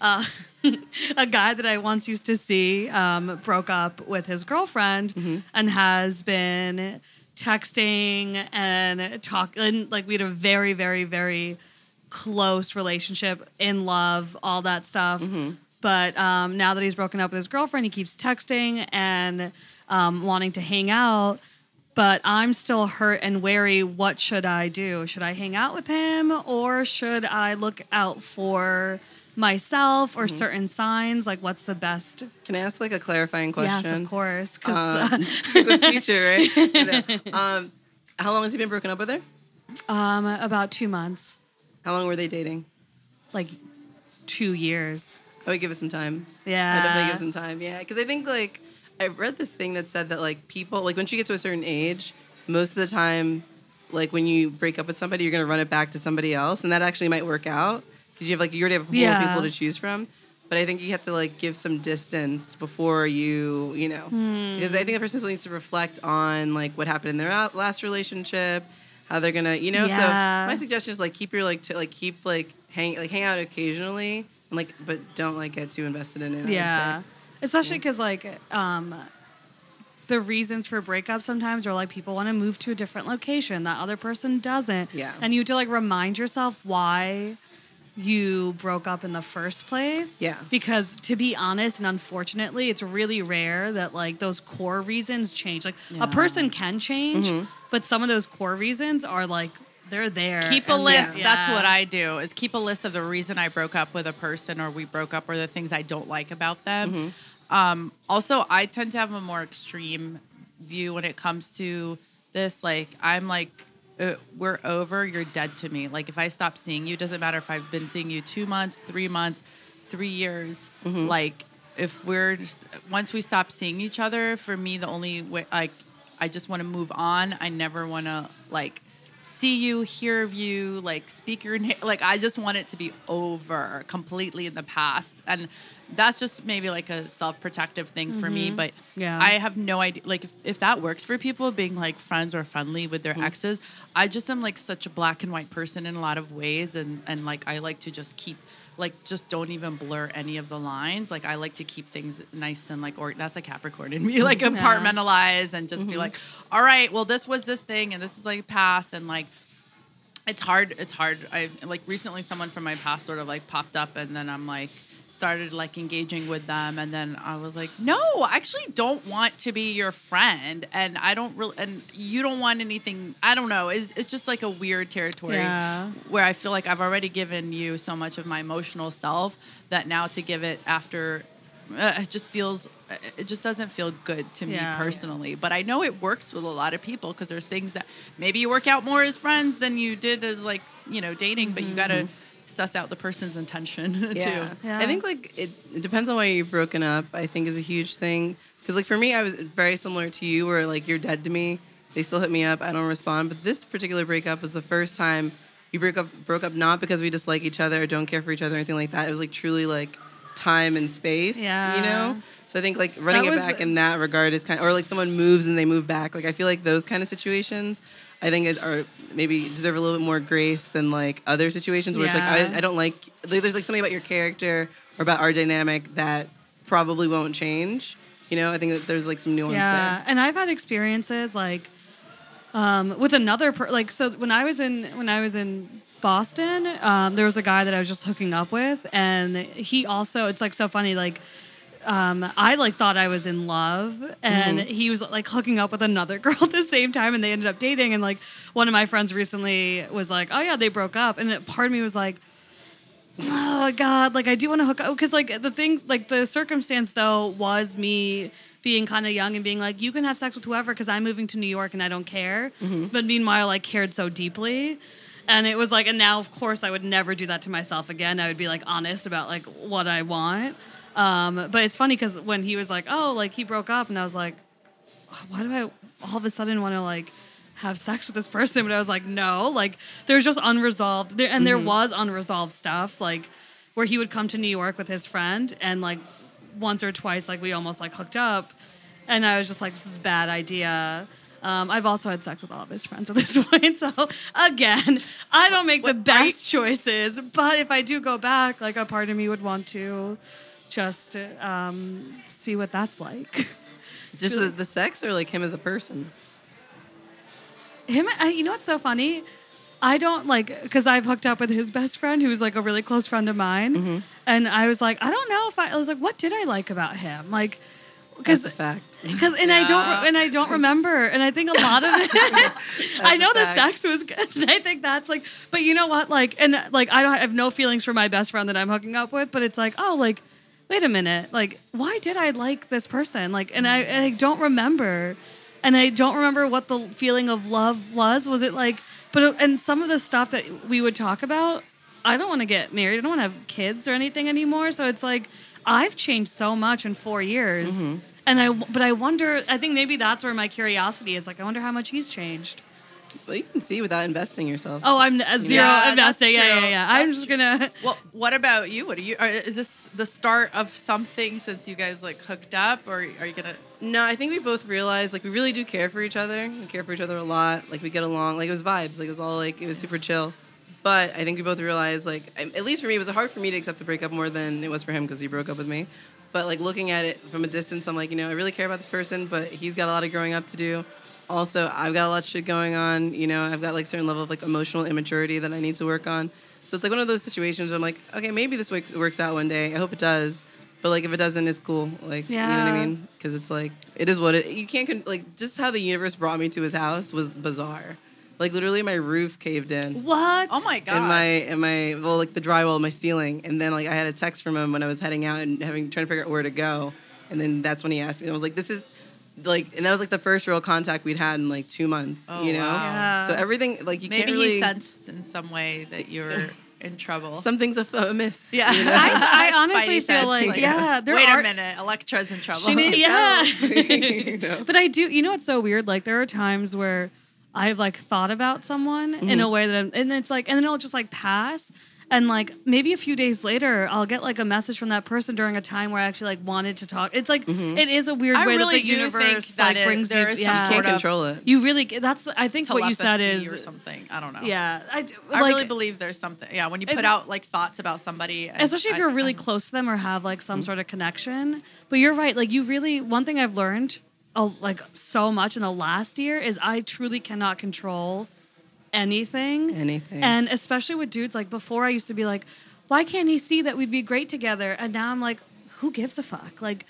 Uh, a guy that I once used to see um, broke up with his girlfriend and has been texting and talking. Like we had a very, very, very close relationship, in love, all that stuff. But um, now that he's broken up with his girlfriend, he keeps texting and um, wanting to hang out. But I'm still hurt and wary. What should I do? Should I hang out with him or should I look out for myself or certain signs? Like, what's the best? Can I ask like a clarifying question? Yes, of course. 'cause Um, the teacher, right? um, how long has he been broken up with her? um, about two months, How long were they dating? like two years. I would give it some time. Yeah. I definitely give it some time. Yeah, because I think like I read this thing that said that like people like once you get to a certain age, most of the time, like when you break up with somebody, you're gonna run it back to somebody else, and that actually might work out because you have like you already have more Yeah. people to choose from. But I think you have to like give some distance before you, you know, hmm. because I think the person still needs to reflect on like what happened in their last relationship, how they're gonna, you know. Yeah. So my suggestion is like keep your like to like keep like hang like hang out occasionally, and like but don't like get too invested in it. Yeah. Especially because, like, um, the reasons for breakup sometimes are like people want to move to a different location, that other person doesn't. Yeah. And you have to, like, remind yourself why you broke up in the first place. Yeah. Because to be honest and unfortunately, it's really rare that, like, those core reasons change. Like, a person can change, Mm-hmm. but some of those core reasons are, like, they're there. keep a and- list. Yeah. That's what I do. Is keep a list of the reason I broke up with a person or we broke up or the things I don't like about them. Mm-hmm. Um, also, I tend to have a more extreme view when it comes to this. Like I'm like, uh, we're over. You're dead to me. Like if I stop seeing you, it doesn't matter if I've been seeing you two months, three months, three years. Mm-hmm. Like if we're just once we stop seeing each other, for me the only way like I just want to move on. I never want to like see you, hear of you, like speak your name. Like I just want it to be over completely in the past. And that's just maybe like a self-protective thing for me. Mm-hmm. But Yeah. I have no idea. Like if, if that works for people being like friends or friendly with their mm-hmm. exes, I just am like such a black and white person in a lot of ways. And, and like I like to just keep like just don't even blur any of the lines. Like I like to keep things nice and like or that's like Capricorn in me, like compartmentalize and just be mm-hmm. like, all right, well this was this thing and this is like past and like it's hard it's hard. I like recently someone from my past sort of like popped up and then i'm like started like engaging with them and then i was like no i actually don't want to be your friend and i don't really and you don't want anything i don't know it's, it's just like a weird territory Yeah. where i feel like i've already given you so much of my emotional self that now to give it after uh, it just feels it just doesn't feel good to me Yeah. personally but i know it works with a lot of people because there's things that maybe you work out more as friends than you did as like you know dating but you gotta suss out the person's intention. Yeah. too Yeah. I think like it, it depends on why you've broken up. I think is a huge thing because like for me, I was very similar to you, where like you're dead to me. They still hit me up. I don't respond. But this particular breakup was the first time you broke up. Broke up not because we dislike each other or don't care for each other or anything like that. It was like truly like time and space. Yeah. You know. So I think like running That it back in that regard is kind of, or like someone moves and they move back. Like I feel like those kind of situations. I think it are maybe deserve a little bit more grace than like other situations where it's like I, I don't like like, there's like something about your character or about our dynamic that probably won't change. You know, I think that there's like some nuance Yeah, there. and I've had experiences like um, with another per- like so when I was in when I was in Boston, um, there was a guy that I was just hooking up with, and he also it's like so funny like um, I like thought I was in love, and Mm-hmm. he was like hooking up with another girl at the same time, and they ended up dating. And like one of my friends recently was like, "Oh yeah, they broke up," and it, part of me was like, "Oh God, like I do want to hook up," because like the things, like the circumstance though was me being kind of young and being like, "You can have sex with whoever," because I'm moving to New York and I don't care. But meanwhile, I cared so deeply. And it was like, and now, of course, I would never do that to myself again. I would be like honest about like what I want. Um, but it's funny because when he was like, oh, like he broke up, and I was like, why do I all of a sudden want to like have sex with this person? But I was like, no, like there's just unresolved, there, and there was unresolved stuff, like where he would come to New York with his friend, and like once or twice, like we almost like hooked up, and I was just like, this is a bad idea. Um, I've also had sex with all of his friends at this point. So again, I don't make the best choices, but if I do go back, like a part of me would want to just um, see what that's like. Just the, the sex or like him as a person? Him, I, you know what's so funny? I don't like because I've hooked up with his best friend, who's like a really close friend of mine, Mm-hmm. and I was like, I don't know if I, I was like, what did I like about him? Like, because fact. because and I don't and I don't remember, and I think a lot of it. I know the sex was good, and I think that's like, but you know what? Like, and like I don't I have no feelings for my best friend that I'm hooking up with, but it's like, oh, like, wait a minute, like, why did I like this person? Like, and I and I don't remember, and I don't remember what the feeling of love was. Was it like, but and some of the stuff that we would talk about, I don't want to get married. I don't want to have kids or anything anymore. So it's like I've changed so much in four years. Mm-hmm. And I, but I wonder. I think maybe that's where my curiosity is. Like, I wonder how much he's changed. Well, you can see without investing yourself. Oh, I'm a zero Yeah, that's investing. Yeah, yeah, true. yeah. I'm just gonna. Well, what about you? What are you? Are, is this the start of something since you guys like hooked up, or are you gonna? No, I think we both realized like we really do care for each other. We care for each other a lot. Like we get along. Like it was vibes. Like it was all like it was super chill. But I think we both realized like at least for me it was hard for me to accept the breakup more than it was for him because he broke up with me. But like looking at it from a distance, I'm like you know I really care about this person, but he's got a lot of growing up to do. Also, I've got a lot of shit going on. You know, I've got like certain level of like emotional immaturity that I need to work on. So it's like one of those situations where I'm like, okay, maybe this works, works out one day. I hope it does. But like if it doesn't, it's cool. Like yeah. you know what I mean? Because it's like it is what it. You can't con- like just how the universe brought me to his house was bizarre. Like literally, my roof caved in. What? Oh my god! And my and my well like the drywall, of my ceiling, and then like I had a text from him when I was heading out and having trying to figure out where to go, and then that's when he asked me. I was like, "This is like," and that was like the first real contact we'd had in like two months. Oh, you know, wow. Yeah. so everything like you Maybe can't really. he sensed in some way that you were in trouble. Something's a amiss. yeah, you know? I, I honestly Spidey feel sense, like, yeah, there Wait are. a minute, Electra's in trouble. She needs Yeah. You know? But I do. You know what's so weird? Like there are times where I've like thought about someone in Mm-hmm. a way that, I'm, and it's like, and then it'll just like pass. And like maybe a few days later, I'll get like a message from that person during a time where I actually like wanted to talk. It's like Mm-hmm. it is a weird I way really that the universe that like it- brings there you. is yeah. Can't sort of control it. You really. That's. I think what you said is. or something. I don't know. Yeah. I, d- I like, really believe there's something. Yeah, when you put out like thoughts about somebody, and especially if you're really I'm- close to them or have like some sort of connection. But you're right. Like you really, one thing I've learned, uh, like so much in the last year is I truly cannot control anything. Anything. And especially with dudes, like before I used to be like, why can't he see that we'd be great together? And now I'm like, who gives a fuck? Like,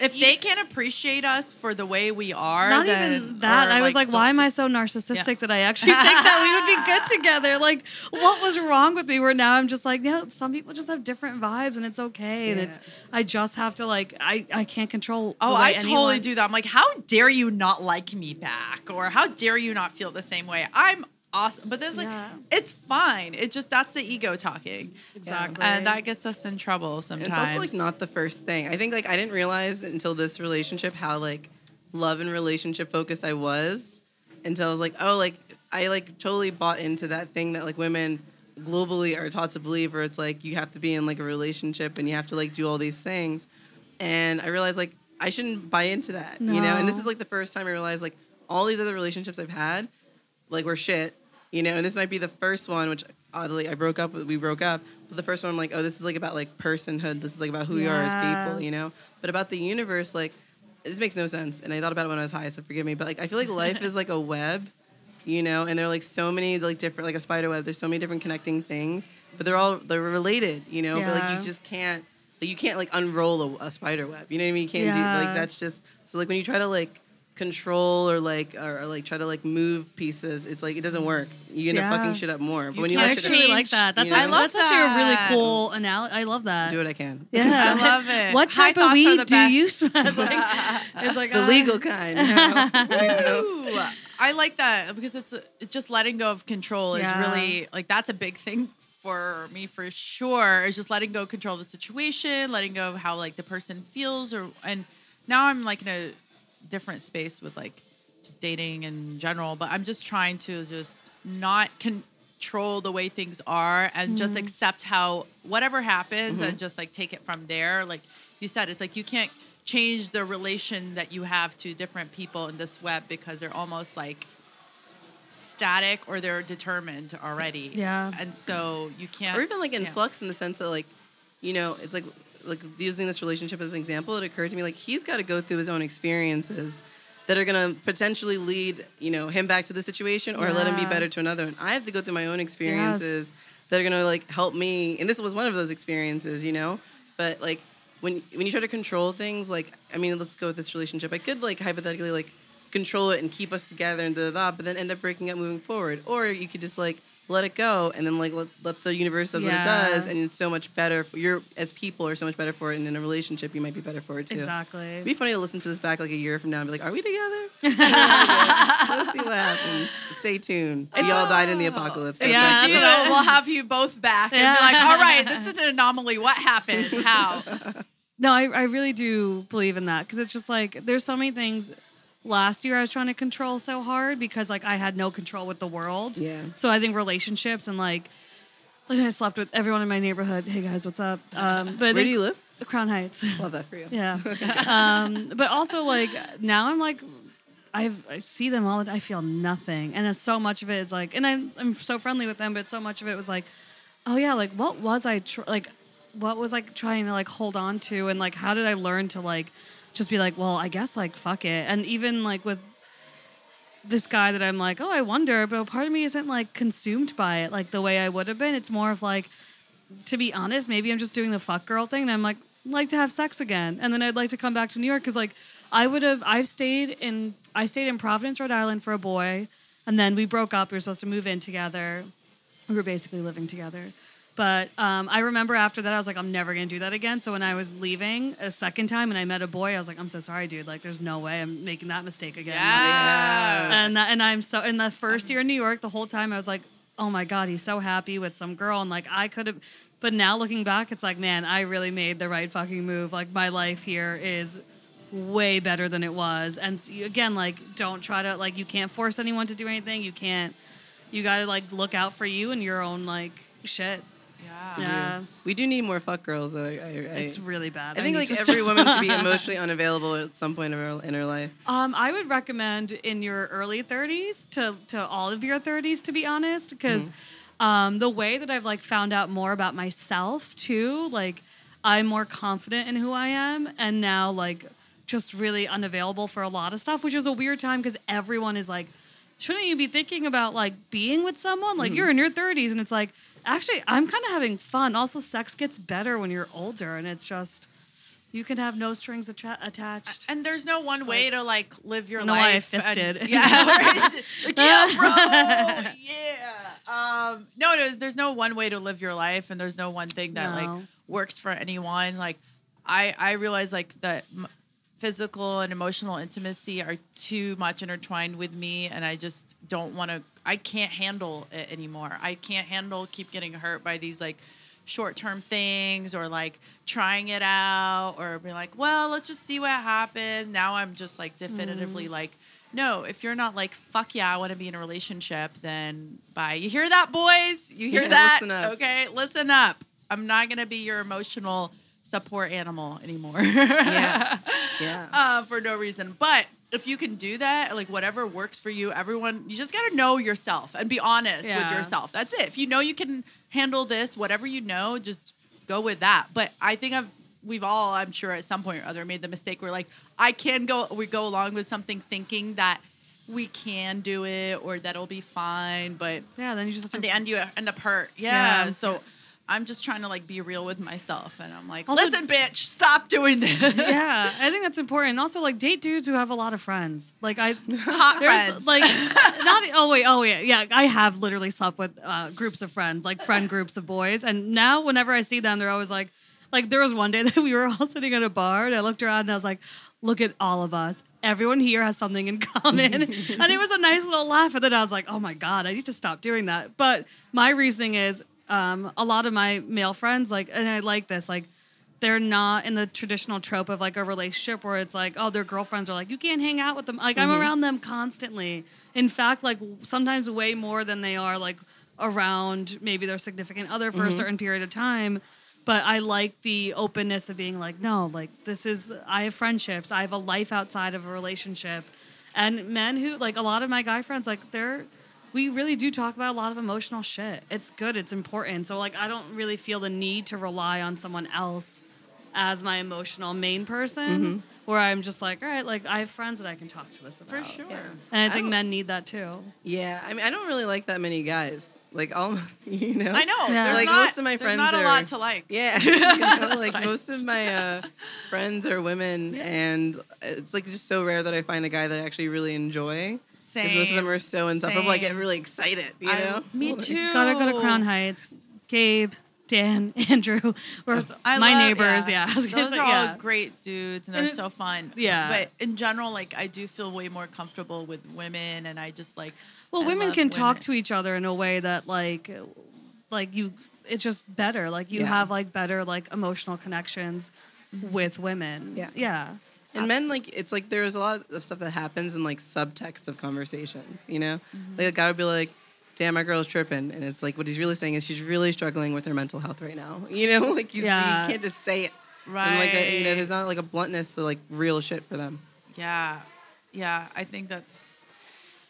if they can't appreciate us for the way we are, not then, even that. or, I was like, why am I so narcissistic Yeah. that I actually think that we would be good together? Like, what was wrong with me? Where now I'm just like, no, some people just have different vibes and it's okay. And it's, I just have to like, I, I can't control. Oh, the way I totally anyone- do that. I'm like, how dare you not like me back, or how dare you not feel the same way? I'm awesome, but then it's like, Yeah. it's fine. It just that's the ego talking, Exactly. and that gets us in trouble sometimes. it's also like not the first thing. I think like I didn't realize until this relationship how like love and relationship focused I was until I was like, oh, like I like totally bought into that thing that like women globally are taught to believe where it's like you have to be in like a relationship and you have to like do all these things. And I realized like I shouldn't buy into that. You know? And this is like the first time I realized like all these other relationships I've had, like were shit. You know, and this might be the first one, which oddly I broke up we broke up. But the first one I'm like, oh, this is like about like personhood. This is like about who you are as people, you know? But about the universe, like this makes no sense. And I thought about it when I was high, so forgive me. But like I feel like life is like a web, you know, and there are like so many like different like a spider web, there's so many different connecting things, but they're all they're related, you know, but like you just can't like, you can't like unroll a, a spider web. You know what I mean? You can't Yeah. do like that's just so like when you try to like control or like or, or, like try to like move pieces, it's like it doesn't work. You end Yeah. up fucking shit up more. But You when you I can't actually up, really like that. That's, you know? a, I love that's actually a really cool analogy. I love that. do what I can. Yeah, I love it. What High type of weed the do you smoke? It's like, it's like The uh, legal kind. You know? You know? Ooh, I like that because it's, it's just letting go of control is really like that's a big thing for me for sure. Is just letting go of control of the situation, letting go of how like the person feels, or and now I'm like in a different space with like just dating in general, but I'm just trying to just not control the way things are and just mm-hmm. accept how whatever happens mm-hmm. and just like take it from there. Like you said, it's like you can't change the relation that you have to different people in this web because they're almost like static or they're determined already. Yeah. And so you can't or even like in yeah. flux in the sense that like you know it's like like using this relationship as an example it occurred to me like he's got to go through his own experiences that are going to potentially lead you know him back to the situation or let him be better to another. And i have to go through my own experiences that are going to like help me and this was one of those experiences you know? But like when when you try to control things like i mean let's go with this relationship. I could like hypothetically like control it and keep us together and da da da, but then end up breaking up moving forward. Or you could just like let it go and then like let, let the universe does Yeah. what it does, and it's so much better. For, you're as people are so much better for it, and in a relationship you might be better for it too. Exactly. It'd be funny to listen to this back like a year from now and be like, "Are we together?" Let's see what happens. Stay tuned. We all died in the apocalypse. That's Yeah, not do, we'll have you both back and Yeah. be like, all right, this is an anomaly. What happened? How? No, I, I really do believe in that because it's just like there's so many things. Last year I was trying to control so hard because like I had no control with the world. Yeah. So I think relationships and like, like I slept with everyone in my neighborhood. Hey guys, what's up? Um, but Where do you live? Crown Heights. Love that for you. Yeah. um, but also like now I'm like I I see them all the time. I feel nothing. And then so much of it is like and I'm I'm so friendly with them, but so much of it was like, oh yeah, like what was I tr- like what was like trying to like hold on to and like how did I learn to like just be like, well, I guess like fuck it. And even like with this guy that I'm like, oh, I wonder, but a part of me isn't like consumed by it like the way I would have been. It's more of like to be honest, maybe I'm just doing the fuck girl thing and I'm like, like to have sex again. And then I'd like to come back to New York because like I would have I've stayed in I stayed in Providence, Rhode Island for a boy, and then we broke up. We were supposed to move in together. We were basically living together. But um, I remember after that, I was like, I'm never gonna do that again. So when I was leaving a second time and I met a boy, I was like, I'm so sorry, dude. Like, there's no way I'm making that mistake again. Yeah. And that, and I'm so in the first year in New York, the whole time I was like, oh my god, he's so happy with some girl, and like I could have. But now looking back, it's like, man, I really made the right fucking move. Like my life here is way better than it was. And again, like don't try to like you can't force anyone to do anything. You can't. You got to like look out for you and your own like shit. Yeah. Yeah, We do need more fuck girls. Though. I, I, it's really bad. I think like every woman should be emotionally unavailable at some point in her, in her life. Um, I would recommend in your early 30s to to all of your 30s, to be honest, because um, the way that I've like found out more about myself too, like I'm more confident in who I am, and now like just really unavailable for a lot of stuff, which is a weird time because everyone is like, shouldn't you be thinking about like being with someone? Like you're in your 30s, and it's like actually I'm kind of having fun. Also, sex gets better when you're older, and it's just. You can have no strings attra- attached. And there's no one way to like live your No, I life. and- fisted. yeah, like, yeah, bro. Yeah. Um, no, no, there's no one way to live your life, and there's no one thing that like works for anyone. Like, I I realize like that m- physical and emotional intimacy are too much intertwined with me, and I just don't want to. I can't handle it anymore. I can't handle keep getting hurt by these like short term things or like trying it out or be like, well, let's just see what happens. Now I'm just like definitively mm. like, no, if you're not like, fuck yeah, I want to be in a relationship, then bye. You hear that, boys? You hear Yeah, that? listen. Okay, listen up. I'm not going to be your emotional support animal anymore. Yeah. Yeah. uh, for no reason. But if you can do that, like whatever works for you, everyone, you just got to know yourself and be honest with yourself. That's it. If you know you can handle this, whatever you know, just go with that. But I think I've we've all, I'm sure, at some point or other, made the mistake where like I can go, we go along with something thinking that we can do it or that'll be fine, but yeah, then you just at the end you end up hurt. Yeah. Yeah. So I'm just trying to like be real with myself, and I'm like, Also- listen, bitch, stop doing this. yeah, I think that's important. And also, like, date dudes who have a lot of friends. Like, I hot friends. like not. Oh wait, oh yeah, yeah. I have literally slept with uh, groups of friends, like friend groups of boys. And now, whenever I see them, they're always like, like there was one day that we were all sitting at a bar, and I looked around and I was like, look at all of us. Everyone here has something in common, and it was a nice little laugh. And then I was like, oh my god, I need to stop doing that. But my reasoning is, um, a lot of my male friends, like, and I like this, like they're not in the traditional trope of like a relationship where it's like, oh, their girlfriends are like, you can't hang out with them. Like, I'm around them constantly. In fact, like sometimes way more than they are like around maybe their significant other for a certain period of time. But I like the openness of being like, no, like this is, I have friendships, I have a life outside of a relationship. And men who, like a lot of my guy friends, like they're, we really do talk about a lot of emotional shit. It's good, it's important. So, like, I don't really feel the need to rely on someone else as my emotional main person, where I'm just like, all right, like, I have friends that I can talk to this about. for about. sure. And I I think don't- men need that too. Yeah, I mean, I don't really like that many guys. Like all, you know. I know. Yeah. There's Like, not, most of my there's friends not a are- lot to like. Yeah, you know, like fine. most of my uh, friends are women, and it's like just so rare that I find a guy that I actually really enjoy. 'Cause most of them are so insufferable. I get really excited. You I- know. me too. Gotta go to Crown Heights. Gabe, Dan, Andrew, or I my love- neighbors. Yeah, I those say, are yeah. all great dudes, and they're And it- so fun. Yeah. but in general, like I do feel way more comfortable with women, and I just like. Well, I women love can talk to each other in a way that like like you it's just better. Like you Yeah. have like better like emotional connections mm-hmm. with women. Yeah. Yeah. And men like it's like there's a lot of stuff that happens in like subtext of conversations. You know, Mm-hmm. like a guy would be like. Damn, my girl's tripping, and it's like what he's really saying is she's really struggling with her mental health right now. You know, like he's, Yeah. he can't just say it, And like a, you know, there's not like a bluntness to like real shit for them. Yeah, yeah. I think that's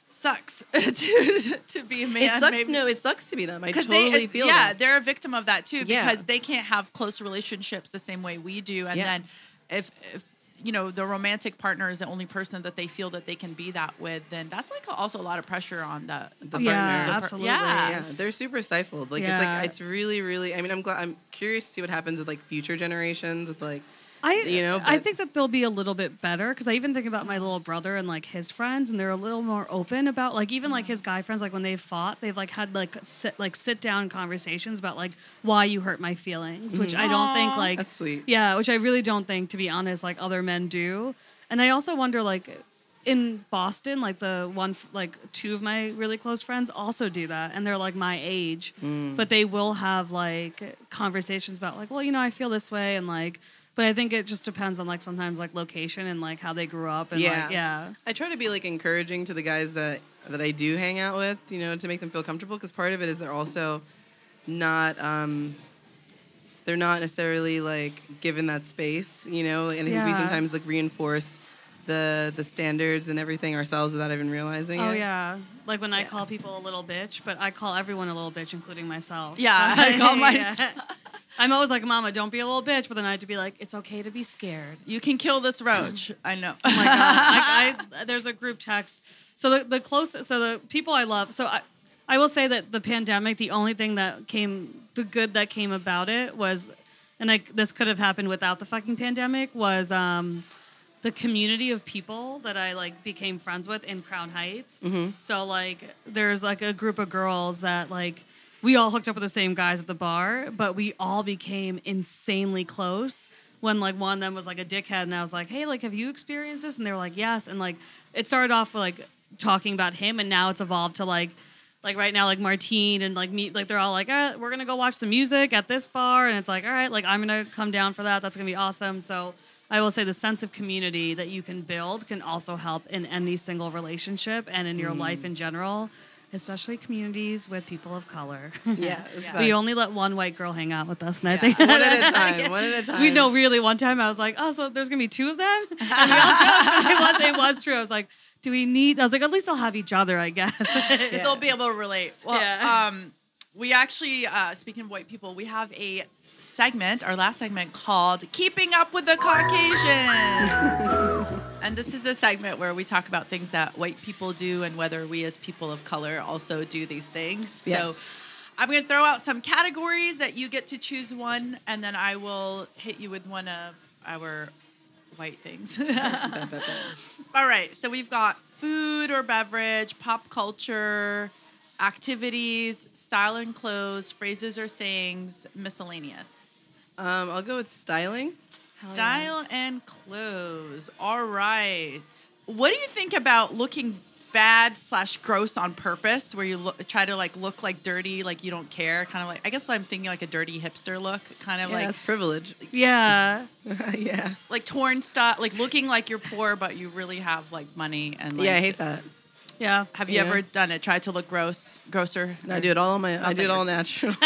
sucks to to be a man. it sucks. maybe. No, it sucks to be them. I totally they, feel yeah, that. they're a victim of that too Yeah. because they can't have close relationships the same way we do. And Yeah. then if if you know the romantic partner is the only person that they feel that they can be that with, then that's like also a lot of pressure on the the Yeah, partner. absolutely. yeah. Yeah, they're super stifled. Like it's like it's really, really. I mean, I'm glad. I'm curious to see what happens with like future generations. With like, I You know, I think that they'll be a little bit better because I even think about my little brother and like his friends, and they're a little more open about like even like his guy friends. Like when they've fought, they've like had like sit like sit down conversations about like why you hurt my feelings, which I don't think like That's sweet. Yeah, which I really don't think, to be honest, like other men do. And I also wonder like. In Boston, like the one, like two of my really close friends also do that, and they're like my age, mm. but they will have like conversations about like, well, you know, I feel this way, and like, but I think it just depends on like sometimes like location and like how they grew up, and Yeah. like, yeah, I try to be like encouraging to the guys that that I do hang out with, you know, to make them feel comfortable. Because part of it is they're also not. um they're not necessarily like given that space, you know, and I think we Yeah. sometimes like reinforce the the standards and everything ourselves without even realizing oh it. yeah, like when I call people a little bitch, but I call everyone a little bitch, including myself. Yeah, I call Yeah. myself- I'm always like, Mama, don't be a little bitch, but then I have to be like, it's okay to be scared. You can kill this roach. I know. Oh my god! I, I, there's a group text. So the the closest, so the people I love. So I, I will say that the pandemic, the only thing that came, the good that came about it was, and like this could have happened without the fucking pandemic, was um, the community of people that I like became friends with in Crown Heights. So like, there's like a group of girls that like. We all hooked up with the same guys at the bar, but we all became insanely close when like one of them was like a dickhead and I was like, "Hey, like have you experienced this?" and they were like, "Yes." And like it started off with like talking about him and now it's evolved to like like right now like Martine and like me like they're all like, "Uh, we're going to go watch some music at this bar." And it's like, "All right, like I'm going to come down for that. That's going to be awesome." So I will say the sense of community that you can build can also help in any single relationship and in your life in general, especially communities with people of color. Yeah, it's we only let one white girl hang out with us, and I think one at a time. One at a time. we know really one time I was like, oh, so there's gonna be two of them? And we all joked. It was it was true. I was like, do we need I was like, at least they'll have each other, I guess. They'll be able to relate. Well, Yeah. um, we actually, uh, speaking of white people, we have a segment, our last segment called Keeping Up with the Caucasians. and this is a segment where we talk about things that white people do and whether we as people of color also do these things. Yes. So I'm going to throw out some categories that you get to choose one, and then I will hit you with one of our white things. All right. So we've got food or beverage, pop culture, activities, style and clothes, phrases or sayings, miscellaneous. Um, I'll go with styling. Style and clothes. All right. What do you think about looking bad slash gross on purpose, where you look, try to like look like dirty, like you don't care, kind of like I guess I'm thinking like a dirty hipster look, kind of Yeah, like that's privilege. Yeah. yeah. like torn stuff, like looking like you're poor but you really have like money and like, yeah, I hate that. Yeah. Have you Yeah. ever done it? Tried to look gross, grosser? I do it all on my. I do it all natural.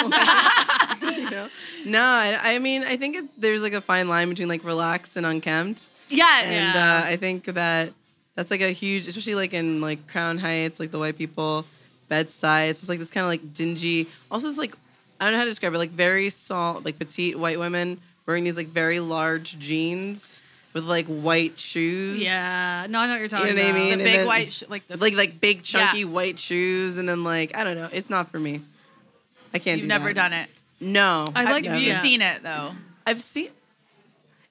You know? No, I, I mean, I think it, there's like a fine line between like relaxed and unkempt, Yes. and Yeah. uh, I think that that's like a huge, especially like in like Crown Heights, like the white people bed sides. It's like this kind of like dingy. Also, it's like I don't know how to describe it. Like very small, like petite white women wearing these like very large jeans with like white shoes. Yeah. No, I know what you're talking You know what I about. mean? the and big then- white, sh- like the like like big chunky Yeah. white shoes, and then like I don't know. It's not for me. I can't. You've do never that. done it. No, I Have like- you yeah. seen it though? I've seen.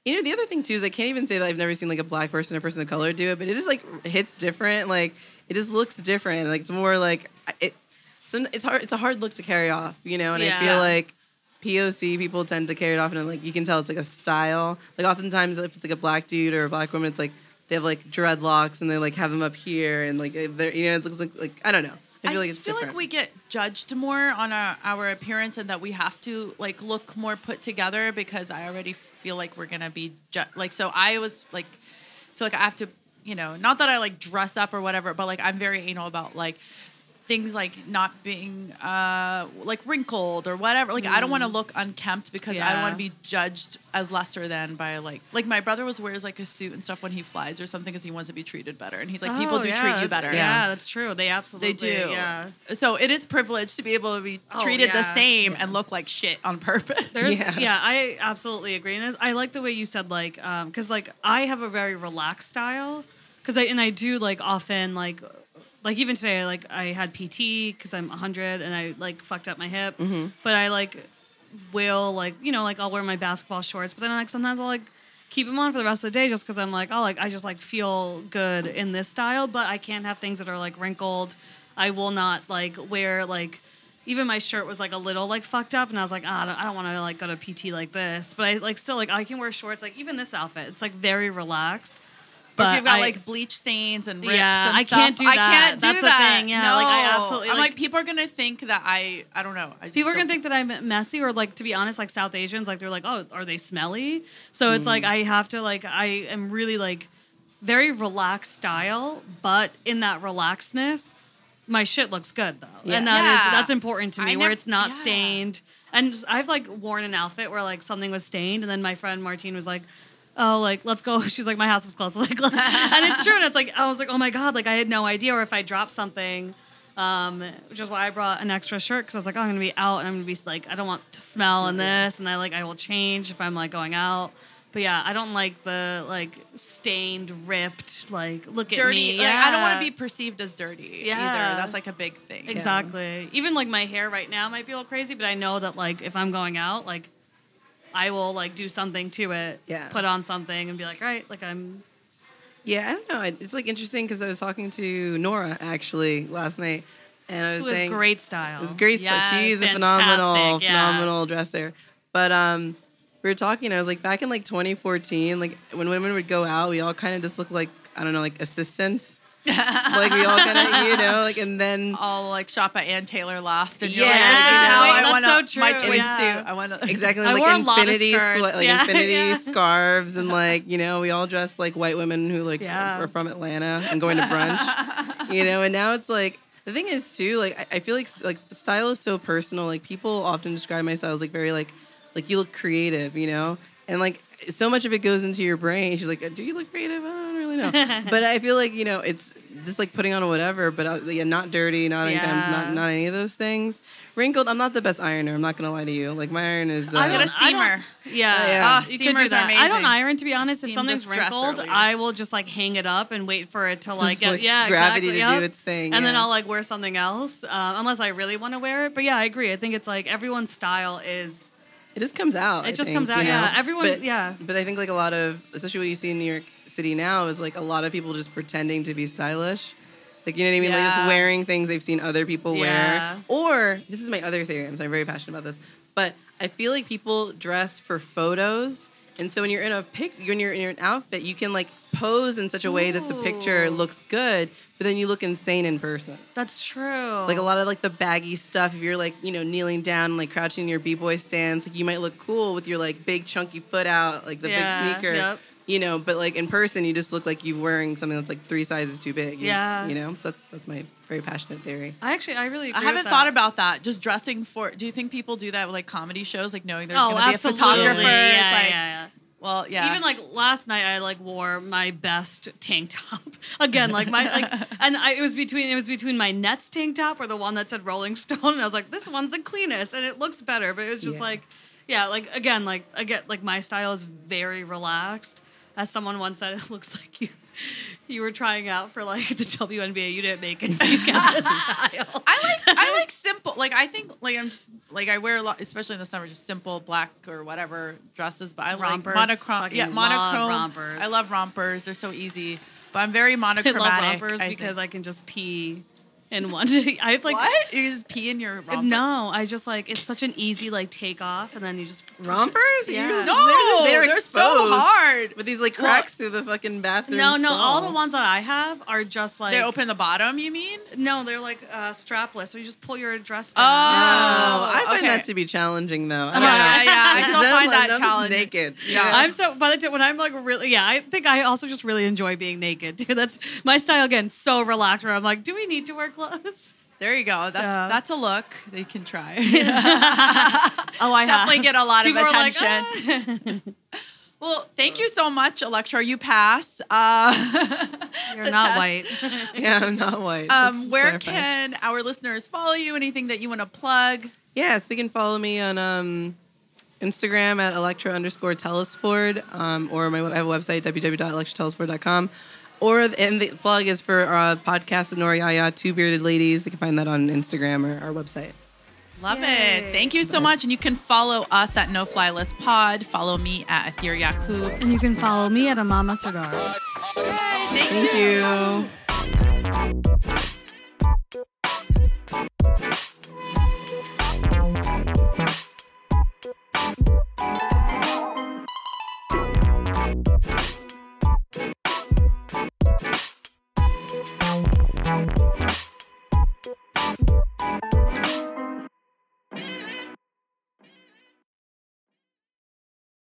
You know, the other thing too is I can't even say that I've never seen like a black person or person of color do it, but it just like hits different. Like it just looks different. Like it's more like it. Some it's hard. It's a hard look to carry off, you know. And I feel like POC people tend to carry it off, and like you can tell it's like a style. Like oftentimes, if it's like a black dude or a black woman, it's like they have like dreadlocks and they like have them up here, and like they're you know it looks like like I don't know. I I, feel like just feel different. like we get judged more on our, our appearance and that we have to like look more put together because I already feel like we're gonna be ju- like so I was like feel like I have to you know not that I like dress up or whatever but like I'm very anal about like things like not being uh like wrinkled or whatever like I don't want to look unkempt because I don't want to be judged as lesser than by like like my brother was wears like a suit and stuff when he flies or something because he wants to be treated better and he's like people Oh, do yeah, treat you better Yeah, that's true. They absolutely they do. Yeah. So it is privileged to be able to be Oh, treated the yeah. same and look like shit on purpose. There's, Yeah. yeah. I absolutely agree. And I like the way you said like, um, cause like I have a very relaxed style, cause I and I do like often like, like even today like I had PT because I'm 100 and I like fucked up my hip, but I like will like you know like I'll wear my basketball shorts, but then like sometimes I'll like keep them on for the rest of the day just because I'm like oh like I just like feel good in this style, but I can't have things that are like wrinkled. I will not like wear like even my shirt was like a little like fucked up, and I was like, ah, I don't, I don't want to like go to PT like this, but I like still like I can wear shorts like even this outfit, it's like very relaxed. But if you've got I- like bleach stains and rips Yeah, and I stuff, can't do that. I can't do That's the that. thing, yeah, No. like, I absolutely, I'm like- like people are gonna think that I I don't know. I just People are gonna think that I'm messy, or like to be honest, like South Asians, like they're like, oh, are they smelly? So it's like mm. I have to like I am really like very relaxed style, but in that relaxedness, my shit looks good though, Yeah. and that is Yeah. that's important to me, where it's not yeah. stained. And I've like worn an outfit where like something was stained, and then my friend Martine was like. Oh, like let's go. She's like, my house is closed. Like, and it's true. And it's like, I was like, oh my god, like I had no idea. Or if I dropped something, um, which is why I brought an extra shirt because I was like, oh, I'm gonna be out and I'm gonna be like, I don't want to smell in this, and I like I will change if I'm like going out. But yeah, I don't like the like stained, ripped, like look at dirty. me. Like, I don't want to be perceived as dirty Yeah. either. That's like a big thing. exactly. Even like my hair right now might be a little crazy, but I know that like if I'm going out, like I will like do something to it, Yeah. put on something, and be like, right, like I'm. Yeah, I don't know. It's like interesting because I was talking to Nora actually last night, and I was was saying great style. It was great. Yes, She's a phenomenal, yeah. phenomenal dresser. But um, we were talking. I was like, back in like 2014, like when women would go out, we all kind of just looked like I don't know, like assistants. Like we all kind of, you know, like and then I'll like shop at Ann Taylor Loft and you're Yeah, like, this is how wait, I that's want so my true, twin yeah. suit. I want to exactly I like wore a lot of infinity, skirts, sweat, like yeah, infinity yeah. scarves, and like you know, we all dressed like white women who like Yeah. are from Atlanta and going to brunch, you know. And now it's like the thing is too, like I, I feel like like style is so personal. Like people often describe my style as like very like like you look creative, you know, and like so much of it goes into your brain. She's like, "Do you look creative?" I don't really know, but I feel like you know it's just like putting on whatever, but uh, yeah, not dirty, not Yeah. unkempt, not not any of those things. Wrinkled. I'm not the best ironer. I'm not gonna lie to you. Like my iron is. Uh, I Get a don't- I don't- steamer. Yeah, Yeah. Oh, you could steamers do are that. I don't iron to be honest. if something's wrinkled. I will just like hang it up and wait for it to like Just, get like, yeah gravity exactly, to do its thing, and then. I'll like wear something else um, unless I really want to wear it. But yeah, I agree. I think it's like everyone's style is It just comes out. It I just think, comes out, you know? yeah. Everyone- But, yeah. But I think like a lot of, especially what you see in New York City now, is like a lot of people just pretending to be stylish. Like you know what I mean? Like just wearing things they've seen other people Yeah. wear. Or this is my other theory. I'm sorry, I'm very passionate about this. But I feel like people dress for photos. And so when you're in a pic, when you're in an outfit, you can like pose in such a way that the picture looks good, but then you look insane in person. that's true. Like a lot of like the baggy stuff. If you're like you know kneeling down, like crouching in your b boy stance, like you might look cool with your like big chunky foot out, like the Yeah, big sneaker. yep. You know, but like in person, you just look like you're wearing something that's like three sizes too big. You- Yeah. You know, so that's that's my very passionate theory. I actually I really I haven't with thought that. about that. Just dressing for. Do you think people do that with like comedy shows, like knowing there's Oh, going to be a absolutely. photographer? Yeah, it's like, yeah, yeah. well, yeah. Even like last night, I like wore my best tank top again. Like my like, and I, it was between it was between my Nets tank top or the one that said Rolling Stone, and I was like, this one's the cleanest and it looks better. But it was just Yeah. like, yeah, like again, like I get like my style is very relaxed. As someone once said, it looks like you you were trying out for like the WNBA. You didn't make it, so you got this style. I like I like simple. Like I think like I'm just like I wear a lot, especially in the summer, just simple black or whatever dresses. But I Rompers. like monochrome. Yeah, love monochrome. rompers. I love rompers. They're so easy. But I'm very I love rompers I because. I can just pee in one. I have like what? You just pee in your romper? No, I just like it's such an easy like take off, and then you just Rompers? Yeah. You're- No, they're, they're, exposed so hard. with these like Well- cracks through the fucking bathroom. No, no, all the ones that I have are just like They open the bottom. You mean? No, they're like uh, strapless, so you just pull your dress Oh, down. Oh, I find okay. that to be challenging though. I don't Yeah, know. yeah. I Because still then I'm find that I'm just challenging. naked. Yeah. I'm so by the time when I'm like really yeah, I think I also just really enjoy being naked too. That's my style again, so relaxed where I'm like, do we need to wear clothes? There you go. That's Yeah. that's a look they can try. Oh, I Definitely have. get a lot of People are like, attention. "Ah." Well, thank you so much, Electra. You pass. Uh, You're not test. white. Yeah, I'm not white. Um, where clarify. can our listeners follow you? Anything that you want to plug? Yes, they can follow me on um, Instagram at Electra underscore Telesford, um, or my I have a website www.electratelesford.com. Or and the plug is for our podcast Nora Yaya, Two Bearded Ladies. They can find that on Instagram or our website. Love it. Thank you so much. And you can follow us at No Fly List Pod. Follow me at Atheer Yacoub. and you can follow me at Amamah Sardar. Thank, Thank you. you.